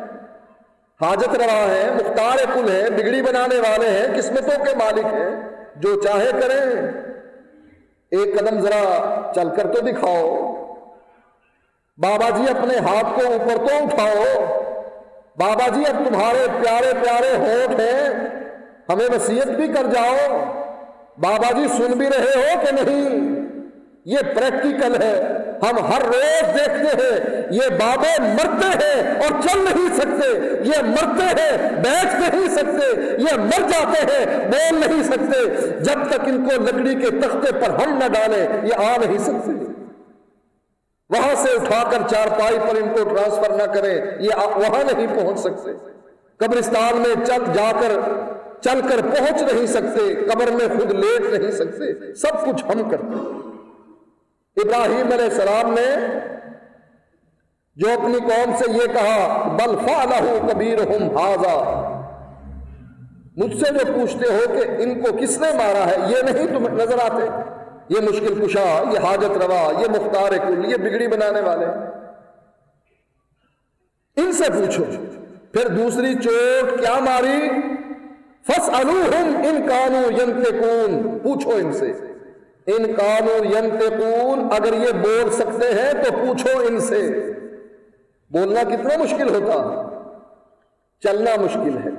حاجت روا ہیں مختار کل ہیں بگڑی بنانے والے ہیں، قسمتوں کے مالک ہیں، جو چاہے کریں۔ ایک قدم ذرا چل کر تو دکھاؤ۔ بابا جی اپنے ہاتھ کو اوپر تو اٹھاؤ۔ بابا جی اب تمہارے پیارے پیارے ہوٹ ہیں۔ ہمیں وسیعت بھی کر جاؤ۔ بابا جی سن بھی رہے ہو کہ نہیں؟ یہ پریکٹیکل ہے۔ ہم ہر روز دیکھتے ہیں، یہ بابے مرتے ہیں اور چل نہیں سکتے، یہ مرتے ہیں، بیٹھ نہیں سکتے، یہ مر جاتے ہیں، بول نہیں سکتے۔ جب تک ان کو لکڑی کے تختے پر ہم نہ ڈالیں، یہ آ نہیں سکتے۔ وہاں سے اٹھا کر چار پائی پر ان کو ٹرانسفر نہ کریں، یہ وہاں نہیں پہنچ سکتے۔ قبرستان میں چل جا کر چل کر پہنچ نہیں سکتے، قبر میں خود لیٹ نہیں سکتے۔ سب کچھ ہم کرتے ہیں۔ ابراہیم علیہ السلام نے جو اپنی قوم سے یہ کہا، بل فالح کبیر ہم مجھ سے جو پوچھتے ہو کہ ان کو کس نے مارا ہے، یہ نہیں تمہیں نظر آتے۔ یہ مشکل کشا، یہ حاجت روا، یہ مختار کل، یہ بگڑی بنانے والے۔ ان سے پوچھو۔ پھر دوسری چوٹ کیا ماری؟ فس ان کانو ینتقون پوچھو ان سے۔ ان کانو ینتقون اگر یہ بول سکتے ہیں تو پوچھو ان سے۔ بولنا کتنا مشکل ہوتا، چلنا مشکل ہے،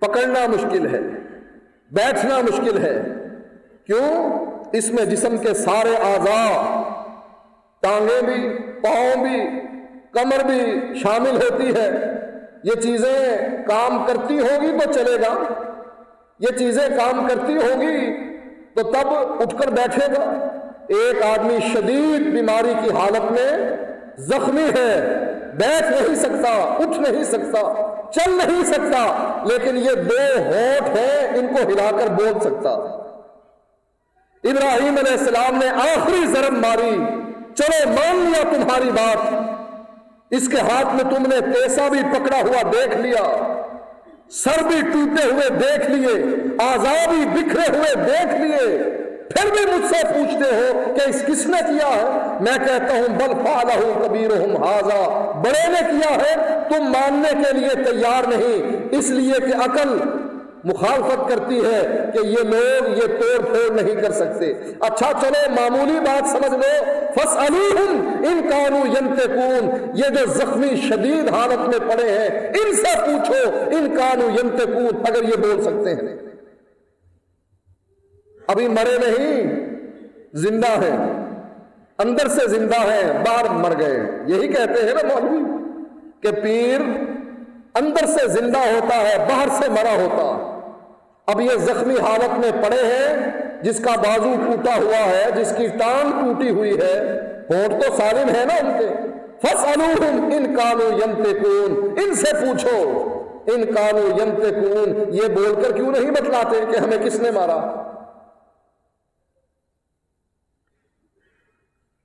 پکڑنا مشکل ہے، بیٹھنا مشکل ہے۔ کیوں؟ اس میں جسم کے سارے آزاد ٹانگیں بھی، پاؤں بھی، کمر بھی شامل ہوتی ہے یہ چیزیں کام کرتی ہوگی تو چلے گا۔ یہ چیزیں کام کرتی ہوگی تو تب اٹھ کر بیٹھے گا۔ ایک آدمی شدید بیماری کی حالت میں زخمی ہے۔ بیٹھ نہیں سکتا، اٹھ نہیں سکتا، چل نہیں سکتا، لیکن یہ دو ہوٹ ہیں، ان کو ہلا کر بول سکتا۔ ابراہیم علیہ السلام نے آخری ضرب ماری۔ چلو، مان لیا تمہاری بات۔ اس کے ہاتھ میں تم نے پیسہ بھی پکڑا ہوا دیکھ لیا۔ سر بھی ٹوٹے ہوئے دیکھ لیے آزاد بھی بکھرے ہوئے دیکھ لیے، پھر بھی مجھ سے پوچھتے ہو کہ اس کس نے کیا ہے؟ میں کہتا ہوں، بل فالہ کبیر ہاضا بڑے نے کیا ہے؟ تم ماننے کے لیے تیار نہیں، اس لیے کہ عقل مخالفت کرتی ہے کہ یہ لوگ یہ توڑ پھوڑ نہیں کر سکتے۔ اچھا چلو، معمولی بات سمجھ لو۔ فس ان کانو ینتقون۔ یہ جو زخمی شدید حالت میں پڑے ہیں، ان سے پوچھو، ان کانو ینتقون، اگر یہ بول سکتے ہیں۔ ابھی مرے نہیں، زندہ ہیں۔ اندر سے زندہ ہیں، باہر مر گئے یہی کہتے ہیں نا مولوی کہ پیر اندر سے زندہ ہوتا ہے، باہر سے مرا ہوتا۔ اب یہ زخمی حالت میں پڑے ہیں، جس کا بازو ٹوٹا ہوا ہے، جس کی ٹانگ ٹوٹی ہوئی ہے۔ ہونٹ تو سالم ہے نا ان کے۔ فس ان کانو ینتے کون ان سے پوچھو۔ ان کانو ینتے کون یہ بول کر کیوں نہیں بتلاتے کہ ہمیں کس نے مارا؟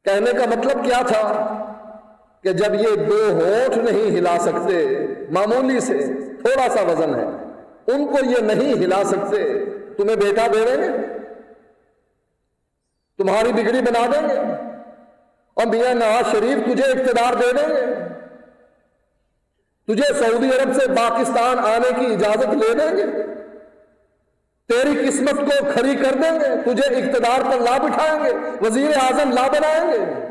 کہنے کا مطلب کیا تھا؟ کہ جب یہ دو ہوٹ نہیں ہلا سکتے، معمولی سے تھوڑا سا وزن ہے۔ ان کو یہ نہیں ہلا سکتے۔ تمہیں بیٹا دے دیں گے تمہاری بگڑی بنا دیں گے۔ اور میاں نواز شریف تجھے اقتدار دے دیں گے۔ تجھے سعودی عرب سے پاکستان آنے کی اجازت لے دیں گے۔ تیری قسمت کو کھڑی کر دیں گے۔ تجھے اقتدار پر لا بٹھائیں گے۔ وزیر اعظم لا بنائیں گے۔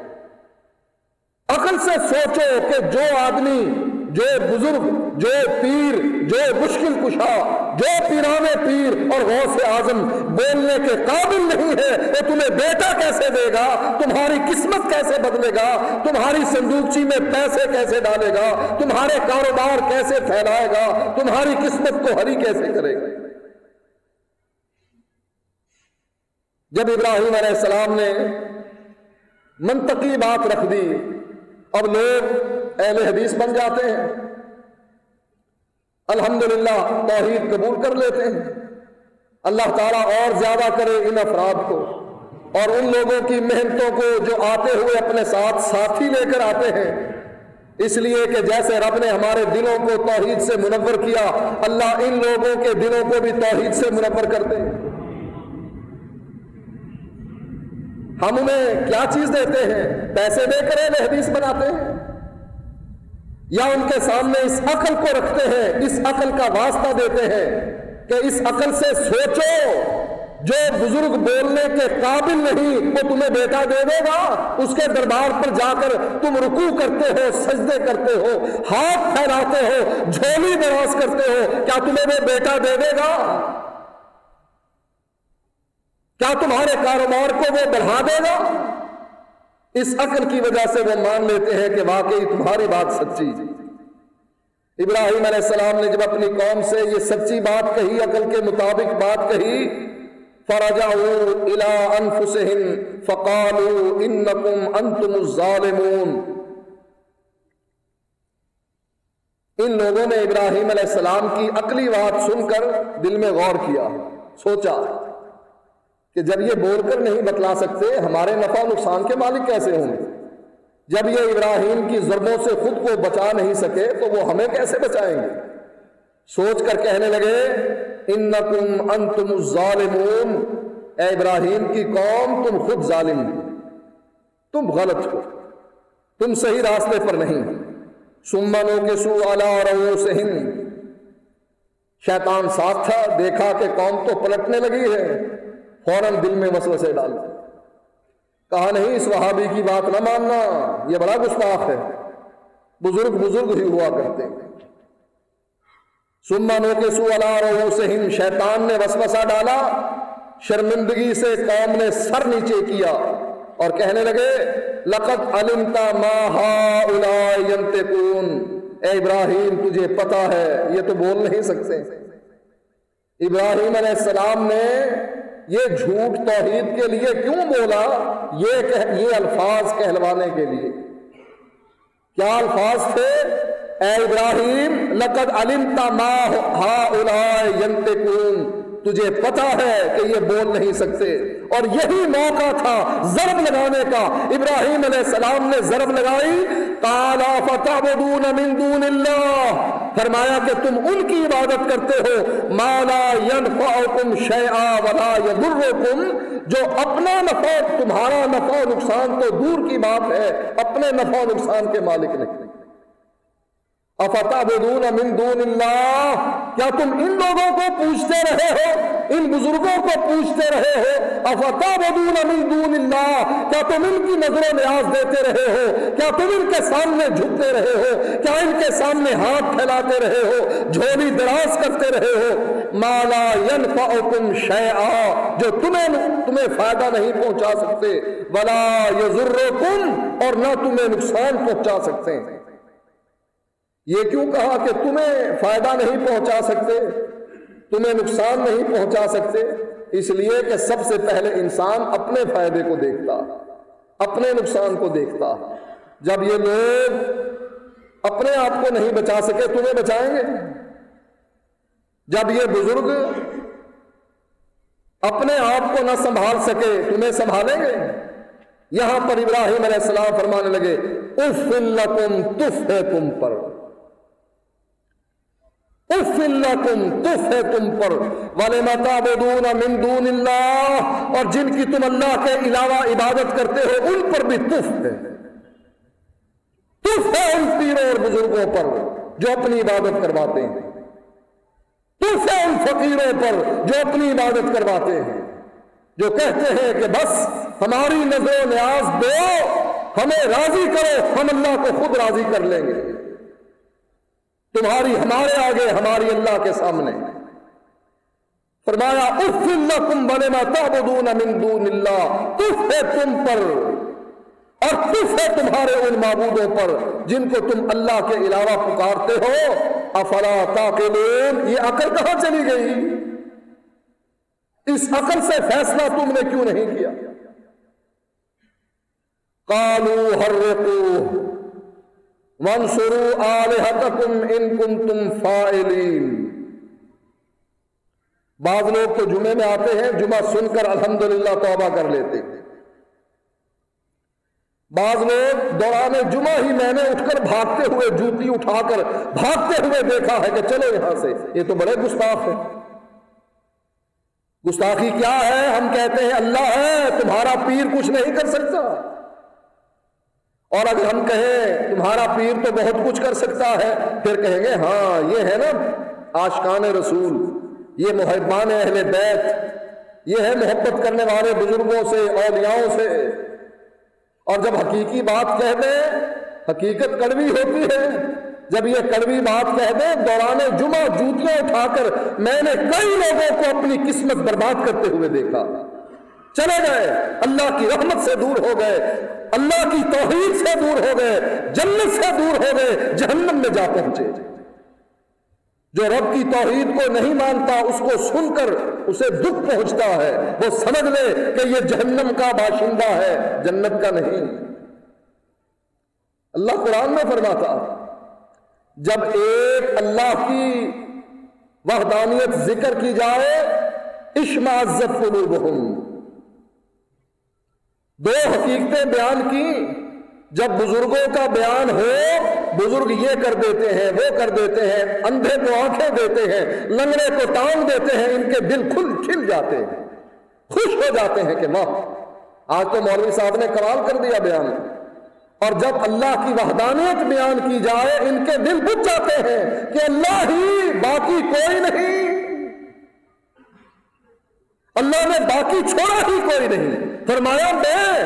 عقل سے سوچو کہ جو آدمی، جو بزرگ، جو پیر جو مشکل کشا، جو پیرانے پیر اور غوث اعظم بولنے کے قابل نہیں ہے، وہ تمہیں بیٹا کیسے دے گا؟ تمہاری قسمت کیسے بدلے گا؟ تمہاری صندوقچی میں پیسے کیسے ڈالے گا؟ تمہارے کاروبار کیسے پھیلائے گا؟ تمہاری قسمت کو ہری کیسے کرے گا؟ جب ابراہیم علیہ السلام نے منطقی بات رکھ دی، اب لوگ اہل حدیث بن جاتے ہیں۔ الحمدللہ توحید قبول کر لیتے ہیں۔ اللہ تعالیٰ اور زیادہ کرے ان افراد کو۔ اور ان لوگوں کی محنتوں کو جو آتے ہوئے اپنے ساتھ ساتھی لے کر آتے ہیں۔ اس لیے کہ جیسے رب نے ہمارے دلوں کو توحید سے منور کیا، اللہ ان لوگوں کے دلوں کو بھی توحید سے منور کر دے ہم انہیں کیا چیز دیتے ہیں؟ پیسے دے کر حدیث بناتے ہیں۔ یا ان کے سامنے اس عقل کو رکھتے ہیں، اس عقل کا واسطہ دیتے ہیں کہ اس عقل سے سوچو، جو بزرگ بولنے کے قابل نہیں، وہ تمہیں بیٹا دے دے گا۔ اس کے دربار پر جا کر تم رکو کرتے ہو، سجدے کرتے ہو، ہاتھ پھیلاتے ہو، جھولی دراز کرتے ہو۔ کیا تمہیں وہ بیٹا دے دے گا؟ کیا تمہارے کاروبار کو وہ بڑھا دے گا؟ اس عقل کی وجہ سے وہ مان لیتے ہیں کہ واقعی تمہاری بات سچی ابراہیم علیہ السلام نے جب اپنی قوم سے یہ سچی بات کہی، عقل کے مطابق بات کہی انتم الظالمون۔ ان لوگوں نے ابراہیم علیہ السلام کی عقلی بات سن کر دل میں غور کیا، سوچا کہ جب یہ بول کر نہیں بتلا سکتے، ہمارے نفع نقصان کے مالک کیسے ہوں گے؟ جب یہ ابراہیم کی ضربوں سے خود کو بچا نہیں سکے، تو وہ ہمیں کیسے بچائیں گے؟ سوچ کر کہنے لگے ان تم ان تم ظالمون اے ابراہیم کی قوم، تم خود ظالم تم غلط ہو۔ تم صحیح راستے پر نہیں۔ سمنوں کے سو رو سے ہند شیطان ساتھ تھا، دیکھا کہ قوم تو پلٹنے لگی ہے۔ فوراً دل میں وسوسے ڈال کہا نہیں اس وہابی کی بات نہ ماننا، یہ بڑا گستاخ ہے۔ بزرگ بزرگ ہی ہوا کرتے سمنوں کے سو رو سے ہند شیطان نے وسوسہ ڈالا، شرمندگی سے قوم نے سر نیچے کیا اور کہنے لگے لقت علمتا اے ابراہیم، تجھے پتا ہے، یہ تو بول نہیں سکتے۔ ابراہیم علیہ السلام نے یہ جھوٹ توحید کے لیے کیوں بولا؟ یہ کہ یہ الفاظ کہلوانے کے لیے۔ کیا الفاظ تھے؟ اے ابراہیم، لقد علمت ما ہا ینتقون تجھے پتا ہے کہ یہ بول نہیں سکتے۔ اور یہی موقع تھا ضرب لگانے کا۔ ابراہیم علیہ السلام نے ضرب لگائی۔ کالا فتح من دون اللہ۔ فرمایا کہ تم ان کی عبادت کرتے ہو۔ مالا ينفعكم شيئا ولا يضركم جو اپنا نفع، تمہارا نفع نقصان تو دور کی بات ہے۔ اپنے نفع نقصان کے مالک نہیں۔ افتعبدون من دون اللہ؟ کیا تم ان لوگوں کو پوچھتے رہے ہو؟ ان بزرگوں کو پوچھتے رہے ہو؟ افتعبدون من دون اللہ؟ کیا تم ان کی نظر و نیاز دیتے رہے ہو؟ کیا تم ان کے سامنے جھکتے رہے ہو؟ کیا ان کے سامنے ہاتھ پھیلاتے رہے ہو؟ جھولی دراز کرتے رہے ہو؟ مالا ينفعكم شيئا جو تمہیں تمہیں فائدہ نہیں پہنچا سکتے، ولا يضركم اور نہ تمہیں نقصان پہنچا سکتے۔ ہیں یہ کیوں کہا کہ تمہیں فائدہ نہیں پہنچا سکتے؟ تمہیں نقصان نہیں پہنچا سکتے؟ اس لیے کہ سب سے پہلے انسان اپنے فائدے کو دیکھتا، اپنے نقصان کو دیکھتا۔ جب یہ لوگ اپنے آپ کو نہیں بچا سکے، تمہیں بچائیں گے؟ جب یہ بزرگ اپنے آپ کو نہ سنبھال سکے، تمہیں سنبھالیں گے؟ یہاں پر ابراہیم علیہ السلام فرمانے لگے اف لکم تف ہے تم پر۔ تف ہے تم پر۔ والے متابدون من دون اللہ اور جن کی تم اللہ کے علاوہ عبادت کرتے ہو، ان پر بھی تف ہے۔ تف ہے ان پیروں اور بزرگوں پر جو اپنی عبادت کرواتے ہیں۔ تف ہے ان فقیروں پر جو اپنی عبادت کرواتے ہیں۔ جو کہتے ہیں کہ بس ہماری نظر و نیاز دو، ہمیں راضی کرو، ہم اللہ کو خود راضی کر لیں گے۔ تمہاری ہمارے آگے، ہماری اللہ کے سامنے۔ فرمایا، اف لکم بنے ما تعبدون من دون اللہ تف ہے تم پر اور تف ہے تمہارے ان معبودوں پر جن کو تم اللہ کے علاوہ پکارتے ہو۔ افلا تاقلون یہ عقل کہاں چلی گئی؟ اس عقل سے فیصلہ تم نے کیوں نہیں کیا؟ قالو حرقوه منصرو آلہتکم ان کنتم فائلین بعض لوگ تو جمعے میں آتے ہیں، جمعہ سن کر الحمدللہ توبہ کر لیتے بعض لوگ دوران جمعہ ہی میں نے اٹھ کر بھاگتے ہوئے جوتی اٹھا کر بھاگتے ہوئے دیکھا ہے کہ چلو یہاں سے۔ یہ تو بڑے گستاخ ہیں۔ گستاخی کیا ہے؟ ہم کہتے ہیں اللہ ہے، تمہارا پیر کچھ نہیں کر سکتا۔ اور اگر ہم کہیں تمہارا پیر تو بہت کچھ کر سکتا ہے، پھر کہیں گے ہاں یہ ہے نا آشقان رسول، یہ محبان اہل بیت، یہ ہے محبت کرنے والے بزرگوں سے، اولیاؤں سے۔ اور جب حقیقی بات کہہ دیں، حقیقت کڑوی ہوتی ہے۔ جب یہ کڑوی بات کہہ دیں، دوران جمعہ جوتیاں اٹھا کر میں نے کئی لوگوں کو اپنی قسمت برباد کرتے ہوئے دیکھا۔ چلے گئے۔ اللہ کی رحمت سے دور ہو گئے۔ اللہ کی توحید سے دور ہو گئے۔ جنت سے دور ہو گئے۔ جہنم میں جا پہنچے۔ جو رب کی توحید کو نہیں مانتا، اس کو سن کر اسے دکھ پہنچتا ہے۔ وہ سمجھ لے کہ یہ جہنم کا باشندہ ہے، جنت کا نہیں۔ اللہ قرآن میں فرماتا جب ایک اللہ کی وحدانیت ذکر کی جائے عشم عزت قلوبہم۔ دو حقیقتیں بیان کی۔ جب بزرگوں کا بیان ہو، بزرگ یہ کر دیتے ہیں، وہ کر دیتے ہیں، اندھے کو آنکھیں دیتے ہیں، لنگڑے کو ٹانگ دیتے ہیں، ان کے دل کھل کھل جاتے ہیں۔ خوش ہو جاتے ہیں کہ ماں آج تو مولوی صاحب نے کمال کر دیا بیان۔ اور جب اللہ کی وحدانیت بیان کی جائے، ان کے دل بچ جاتے ہیں کہ اللہ ہی، باقی کوئی نہیں۔ اللہ نے باقی چھوڑا ہی کوئی نہیں۔ فرمایا، میں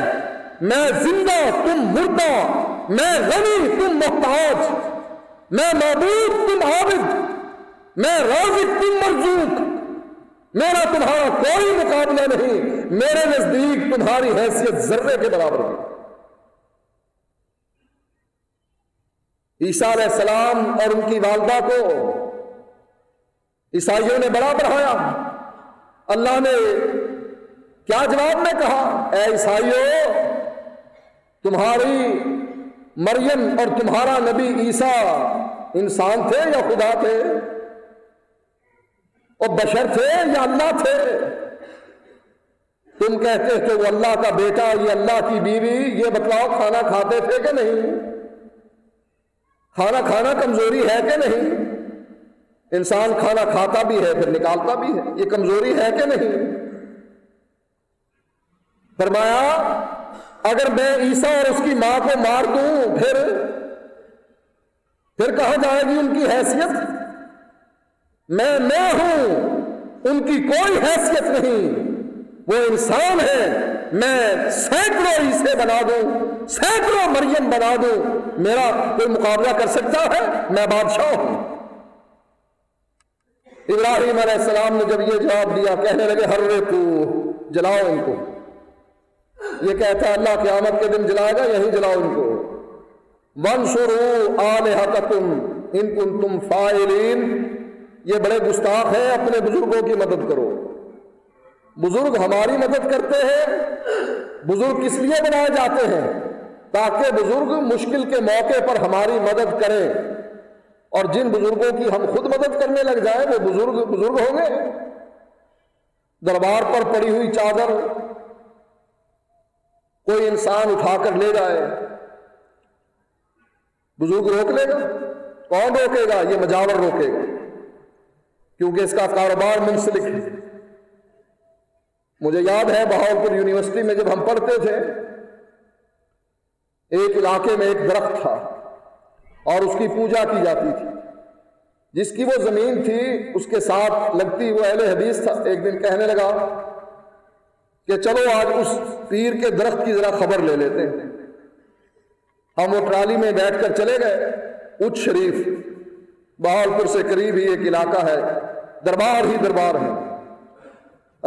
میں زندہ، تم مردہ، میں غنی، تم محتاج، میں معبود، تم عابد، میں رازق، تم مرزوق۔ میرا تمہارا کوئی مقابلہ نہیں، میرے نزدیک تمہاری حیثیت ذرے کے برابر ہے۔ عیسیٰ علیہ السلام اور ان کی والدہ کو عیسائیوں نے بڑا بڑھایا۔ اللہ نے کیا جواب میں کہا؟ اے عیسائیوں تمہاری مریم اور تمہارا نبی عیسیٰ انسان تھے یا خدا تھے؟ اور بشر تھے یا اللہ تھے؟ تم کہتے کہ وہ اللہ کا بیٹا، یہ اللہ کی بیوی، یہ بتلاؤ کھانا کھاتے تھے کہ نہیں؟ کھانا کھانا کمزوری ہے کہ نہیں؟ انسان کھانا کھاتا بھی ہے، پھر نکالتا بھی ہے۔ یہ کمزوری ہے کہ نہیں؟ فرمایا، اگر میں عیسیٰ اور اس کی ماں کو مار دوں، پھر پھر کہا جائے گی ان کی حیثیت؟ میں میں ہوں، ان کی کوئی حیثیت نہیں۔ وہ انسان ہے، میں سینکڑوں عیسے بنا دوں، سینکڑوں مریم بنا دوں۔ میرا کوئی مقابلہ کر سکتا ہے؟ میں بادشاہ ہوں۔ ابراہیم علیہ السلام نے جب یہ جواب دیا، کہنے لگے، ہر کو جلاؤ ان کو۔ یہ کہتا ہے، اللہ قیامت کے دن جلائے گا یہیں جلاؤ ان کو۔ ون تم ان کن تم فائلین یہ بڑے گستاخ ہیں، اپنے بزرگوں کی مدد کرو۔ بزرگ ہماری مدد کرتے ہیں، بزرگ کس لیے بنائے جاتے ہیں؟ تاکہ بزرگ مشکل کے موقع پر ہماری مدد کریں۔ اور جن بزرگوں کی ہم خود مدد کرنے لگ جائیں وہ بزرگ بزرگ ہوں گے۔ دربار پر پڑی ہوئی چادر کوئی انسان اٹھا کر لے جائے۔ بزرگ روک لے گا۔ کون روکے گا؟ یہ مجاور روکے گا۔ کیونکہ اس کا کاروبار منسلک ہے۔ مجھے یاد ہے بہاؤ یونیورسٹی میں جب ہم پڑھتے تھے، ایک علاقے میں ایک درخت تھا۔ اور اس کی پوجا کی جاتی تھی۔ جس کی وہ زمین تھی، اس کے ساتھ لگتی وہ اہل حدیث تھا۔ ایک دن کہنے لگا کہ چلو آج اس پیر کے درخت کی ذرا خبر لے لیتے ہیں۔ ہم وہ ٹرالی میں بیٹھ کر چلے گئے۔ اچ شریف بہال پور سے قریب ہی ایک علاقہ ہے۔ دربار ہی دربار ہے۔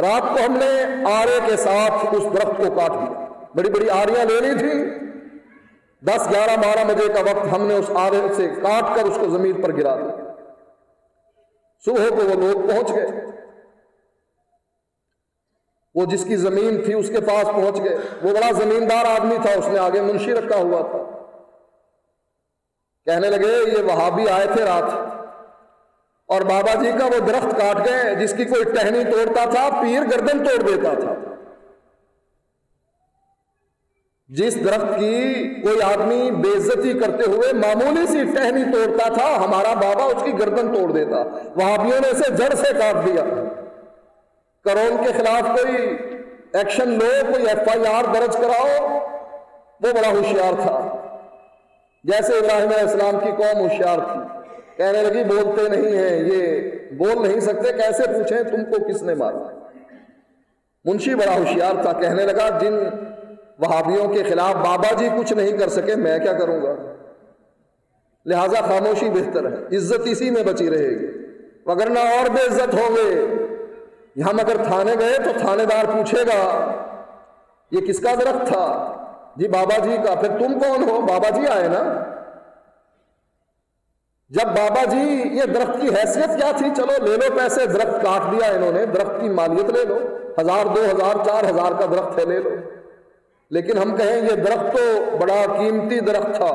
رات کو ہم نے آرے کے ساتھ اس درخت کو کاٹ دیا۔ بڑی بڑی آریاں لے لی تھی دس گیارہ بارہ بجے کا وقت ہم نے اس آرے سے کاٹ کر اس کو زمین پر گرا دیا۔ صبح کو وہ لوگ پہنچ گئے۔ وہ جس کی زمین تھی اس کے پاس پہنچ گئے۔ وہ بڑا زمیندار آدمی تھا، اس نے آگے منشی رکھا ہوا تھا۔ کہنے لگے، یہ وہابی آئے تھے رات۔ اور بابا جی کا وہ درخت کاٹ گئے، جس کی کوئی ٹہنی توڑتا تھا، پیر گردن توڑ دیتا تھا۔ جس درخت کی کوئی آدمی بےزتی کرتے ہوئے معمولی سی ٹہنی توڑتا تھا، ہمارا بابا اس کی گردن توڑ دیتا۔ وہابیوں نے اسے جڑ سے کاٹ دیا۔ کرون کے خلاف کوئی ایکشن لو، کوئی ایف آئی آر درج کراؤ، وہ بڑا ہوشیار تھا۔ جیسے ابراہیم علیہ السلام کی قوم ہوشیار تھی۔ کہنے لگی، بولتے نہیں ہیں، یہ بول نہیں سکتے، کیسے پوچھیں تم کو کس نے مارا؟ منشی بڑا ہوشیار تھا۔ کہنے لگا، جن وہابیوں کے خلاف بابا جی کچھ نہیں کر سکے، میں کیا کروں گا؟ لہذا خاموشی بہتر ہے، عزت اسی میں بچی رہے گی۔ وگرنہ اور بے عزت ہوں گے۔ ہم اگر تھانے گئے تو تھانے دار پوچھے گا، یہ کس کا درخت تھا؟ جی بابا جی کا۔ پھر تم کون ہو؟ بابا جی آئے نا۔ جب بابا جی یہ درخت کی حیثیت کیا تھی؟ چلو لے لو پیسے، درخت کاٹ دیا انہوں نے، درخت کی مالیت لے لو۔ ہزار، دو ہزار، چار ہزار کا درخت ہے، لے لو۔ لیکن ہم کہیں یہ درخت تو بڑا قیمتی درخت تھا۔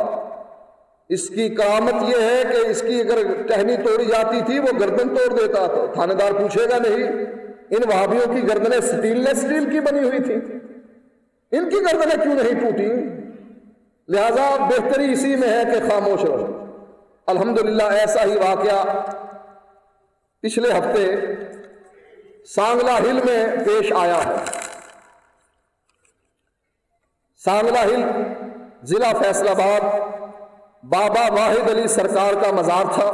اس کی کرامت یہ ہے کہ اس کی اگر ٹہنی توڑی جاتی تھی، وہ گردن توڑ دیتا تھا تھانے دار پوچھے گا نہیں، ان وہابیوں کی گردنیں سٹیل نے سٹیل کی بنی ہوئی تھی ان کی گردنیں کیوں نہیں ٹوٹی لہذا بہتری اسی میں ہے کہ خاموش رہو۔ الحمدللہ ایسا ہی واقعہ پچھلے ہفتے سانگلا ہل میں پیش آیا ہے۔ سانگلا ہل ضلع فیصل آباد، بابا واحد علی سرکار کا مزار تھا۔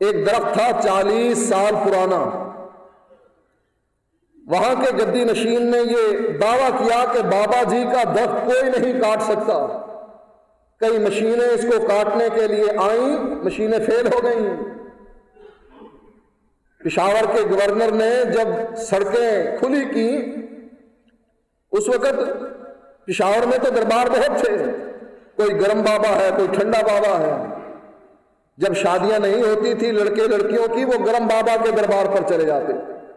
ایک درخت تھا چالیس سال پرانا۔ وہاں کے گدی نشین نے یہ دعویٰ کیا کہ بابا جی کا درخت کوئی نہیں کاٹ سکتا۔ کئی مشینیں اس کو کاٹنے کے لیے آئیں، مشینیں فیل ہو گئیں۔ پشاور کے گورنر نے جب سڑکیں کھلی کی اس وقت پشاور میں تو دربار بہت تھے۔ کوئی گرم بابا ہے، کوئی ٹھنڈا بابا ہے۔ جب شادیاں نہیں ہوتی تھی لڑکے لڑکیوں کی، وہ گرم بابا کے دربار پر چلے جاتے۔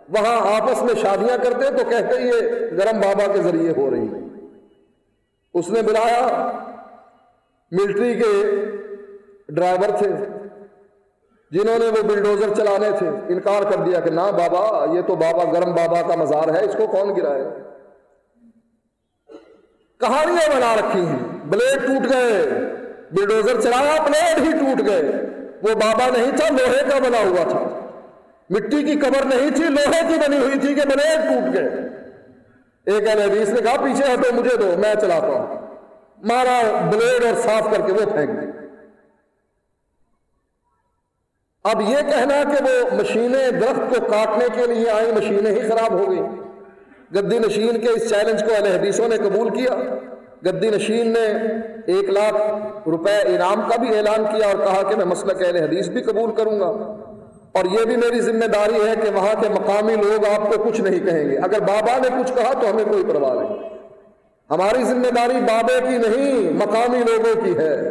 وہاں آپس میں شادیاں کرتے تو کہتے، یہ گرم بابا کے ذریعے ہو رہی ہے۔ اس نے بلایا، ملٹری کے ڈرائیور تھے، جنہوں نے وہ بلڈوزر چلانے تھے، انکار کر دیا کہ نہ بابا، یہ تو بابا گرم بابا کا مزار ہے، اس کو کون گرائے؟ کہانیاں بنا رکھی ہیں۔ بلیڈ ٹوٹ گئے۔ بلڈوزر چلایا، بلیڈ ہی ٹوٹ گئے۔ وہ بابا نہیں تھا، لوہے کا بنا ہوا تھا۔ مٹی کی قبر نہیں تھی، لوہے کی بنی ہوئی تھی کہ بلیڈ ٹوٹ گئے۔ ایک اہل حدیث نے کہا، پیچھے ہٹو، مجھے دو، میں چلاتا ہوں۔ مارا بلیڈ اور صاف کر کے وہ پھینک دی۔ اب یہ کہنا کہ وہ مشینیں درخت کو کاٹنے کے لیے آئی مشینیں ہی خراب ہو گئی گدی نشین کے اس چیلنج کو اہل حدیثوں نے قبول کیا۔ گدی نشین نے ایک لاکھ روپے انعام کا بھی اعلان کیا اور کہا کہ میں مسلک اہل حدیث بھی قبول کروں گا۔ اور یہ بھی میری ذمہ داری ہے کہ وہاں کے مقامی لوگ آپ کو کچھ نہیں کہیں گے۔ اگر بابا نے کچھ کہا تو ہمیں کوئی پرواہ نہیں۔ ہماری ذمہ داری بابے کی نہیں، مقامی لوگوں کی ہے۔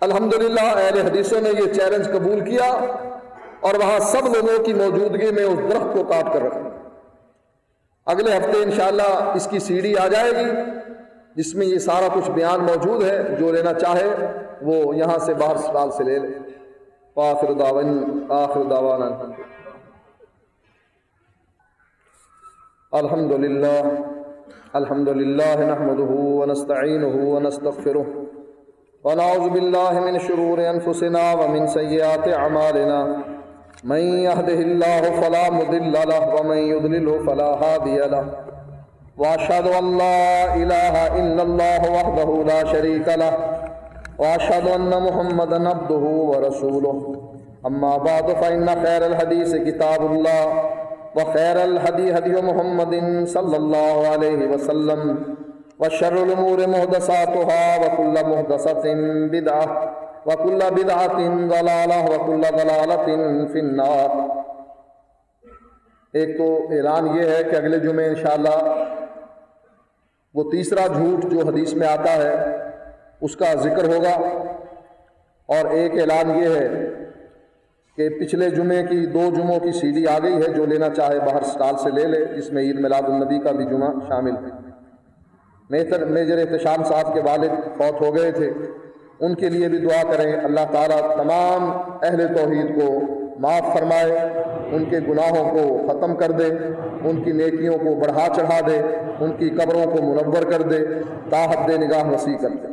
الحمدللہ اہل حدیثوں نے یہ چیلنج قبول کیا۔ اور وہاں سب لوگوں کی موجودگی میں اس درخت کو کاٹ کر رکھا اگلے ہفتے انشاءاللہ اس کی سیڑھی آ جائے گی، جس میں یہ سارا کچھ بیان موجود ہے، جو لینا چاہے وہ یہاں سے باہر سوال سے لے لے آخر دعوان، آخر دعوانا الحمد للہ الحمد للہ نحمده ونستعینه ونستغفره ونعوذ باللہ من شرور انفسنا ومن سیئات عمالنا من يهده الله فلا مضل له، ومن يضلله فلا هادي له. واشهد ان لا اله الا الله وحده لا شريك له واشهد ان محمدا عبده ورسوله. اما بعد فان خير الحديث كتاب الله، وخير الهدي هدي محمد صلى الله عليه وسلم، وشر الامور محدثاتها وكل محدثه بدعه وكل بدعه ضلاله وكل ضلاله في النار. ایک تو اعلان یہ ہے کہ اگلے جمعے انشاءاللہ وہ تیسرا جھوٹ جو حدیث میں آتا ہے، اس کا ذکر ہوگا۔ اور ایک اعلان یہ ہے کہ پچھلے جمعے کی دو جمعوں کی سیڑھی آ گئی ہے، جو لینا چاہے باہر سٹال سے لے لے، جس میں عید میلاد النبی کا بھی جمعہ شامل ہے۔ میجر احتشام صاحب کے والد فوت ہو گئے تھے۔ ان کے لیے بھی دعا کریں۔ اللہ تعالیٰ تمام اہل توحید کو معاف فرمائے، ان کے گناہوں کو ختم کر دے، ان کی نیکیوں کو بڑھا چڑھا دے، ان کی قبروں کو منور کر دے تاحد نگاہ وسیع کر دے۔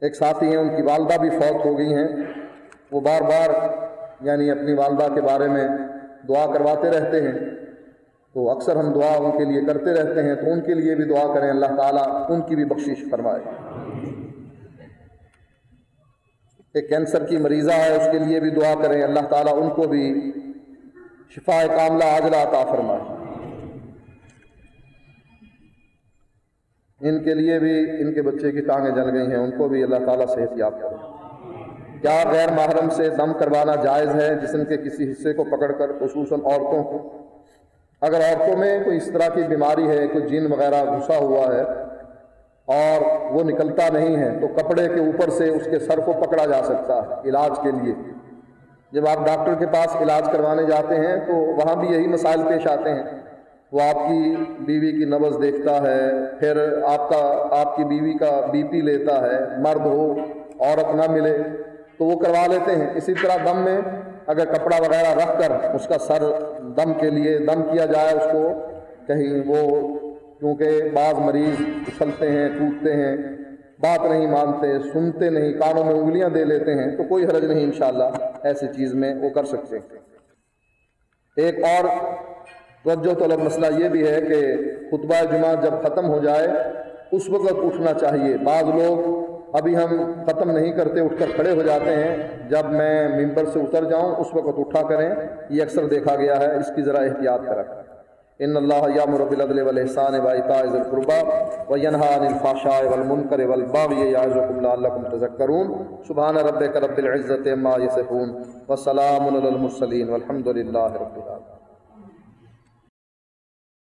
ایک ساتھی ہیں، ان کی والدہ بھی فوت ہو گئی ہیں۔ وہ بار بار یعنی اپنی والدہ کے بارے میں دعا کرواتے رہتے ہیں۔ تو اکثر ہم دعا ان کے لیے کرتے رہتے ہیں، تو ان کے لیے بھی دعا کریں، اللہ تعالیٰ ان کی بھی بخشش فرمائے۔ ایک کینسر کی مریضہ ہے، اس کے لیے بھی دعا کریں، اللہ تعالیٰ ان کو بھی شفا کاملہ عاجلہ عطا فرمائے۔ ان کے لیے بھی، ان کے بچے کی ٹانگیں جل گئی ہیں، ان کو بھی اللہ تعالیٰ صحت یاب کرے۔ کیا غیر محرم سے دم کروانا جائز ہے جسم کے کسی حصے کو پکڑ کر، خصوصاً عورتوں کو؟ اگر عورتوں میں کوئی اس طرح کی بیماری ہے، کوئی جین وغیرہ گھسا ہوا ہے اور وہ نکلتا نہیں ہے، تو کپڑے کے اوپر سے اس کے سر کو پکڑا جا سکتا ہے علاج کے لیے۔ جب آپ ڈاکٹر کے پاس علاج کروانے جاتے ہیں، تو وہاں بھی یہی مسائل پیش آتے ہیں۔ وہ آپ کی بیوی کی نبز دیکھتا ہے، پھر آپ کا، آپ کی بیوی کا بی پی لیتا ہے، مرد ہو، عورت نہ ملے، تو وہ کروا لیتے ہیں۔ اسی طرح دم میں اگر کپڑا وغیرہ رکھ کر اس کا سر دم کے لیے دم کیا جائے اس کو، کہیں وہ کیونکہ بعض مریض اچھلتے ہیں، ٹوٹتے ہیں، بات نہیں مانتے، سنتے نہیں، کانوں میں انگلیاں دے لیتے ہیں، تو کوئی حرج نہیں انشاءاللہ ایسی چیز میں وہ کر سکتے ہیں۔ ایک اور توجہ طلب مسئلہ یہ بھی ہے کہ خطبہ جمعہ جب ختم ہو جائے، اس وقت اٹھنا چاہیے۔ بعض لوگ ابھی ہم ختم نہیں کرتے، اٹھ کر کھڑے ہو جاتے ہیں۔ جب میں ممبر سے اتر جاؤں، اس وقت اٹھا کریں، یہ اکثر دیکھا گیا ہے۔ اس کی ذرا احتیاط کریں ان اللہ یامر بالعدل والاحسان وایتاء ذی القربى وینھا عن الفحشاء والمنکر والبغی یعظکم لعلکم تذکرون۔ سبحان ربک رب العزۃ عما یصفون۔ وسلام علی المرسلین۔ والحمد للہ رب العالمین۔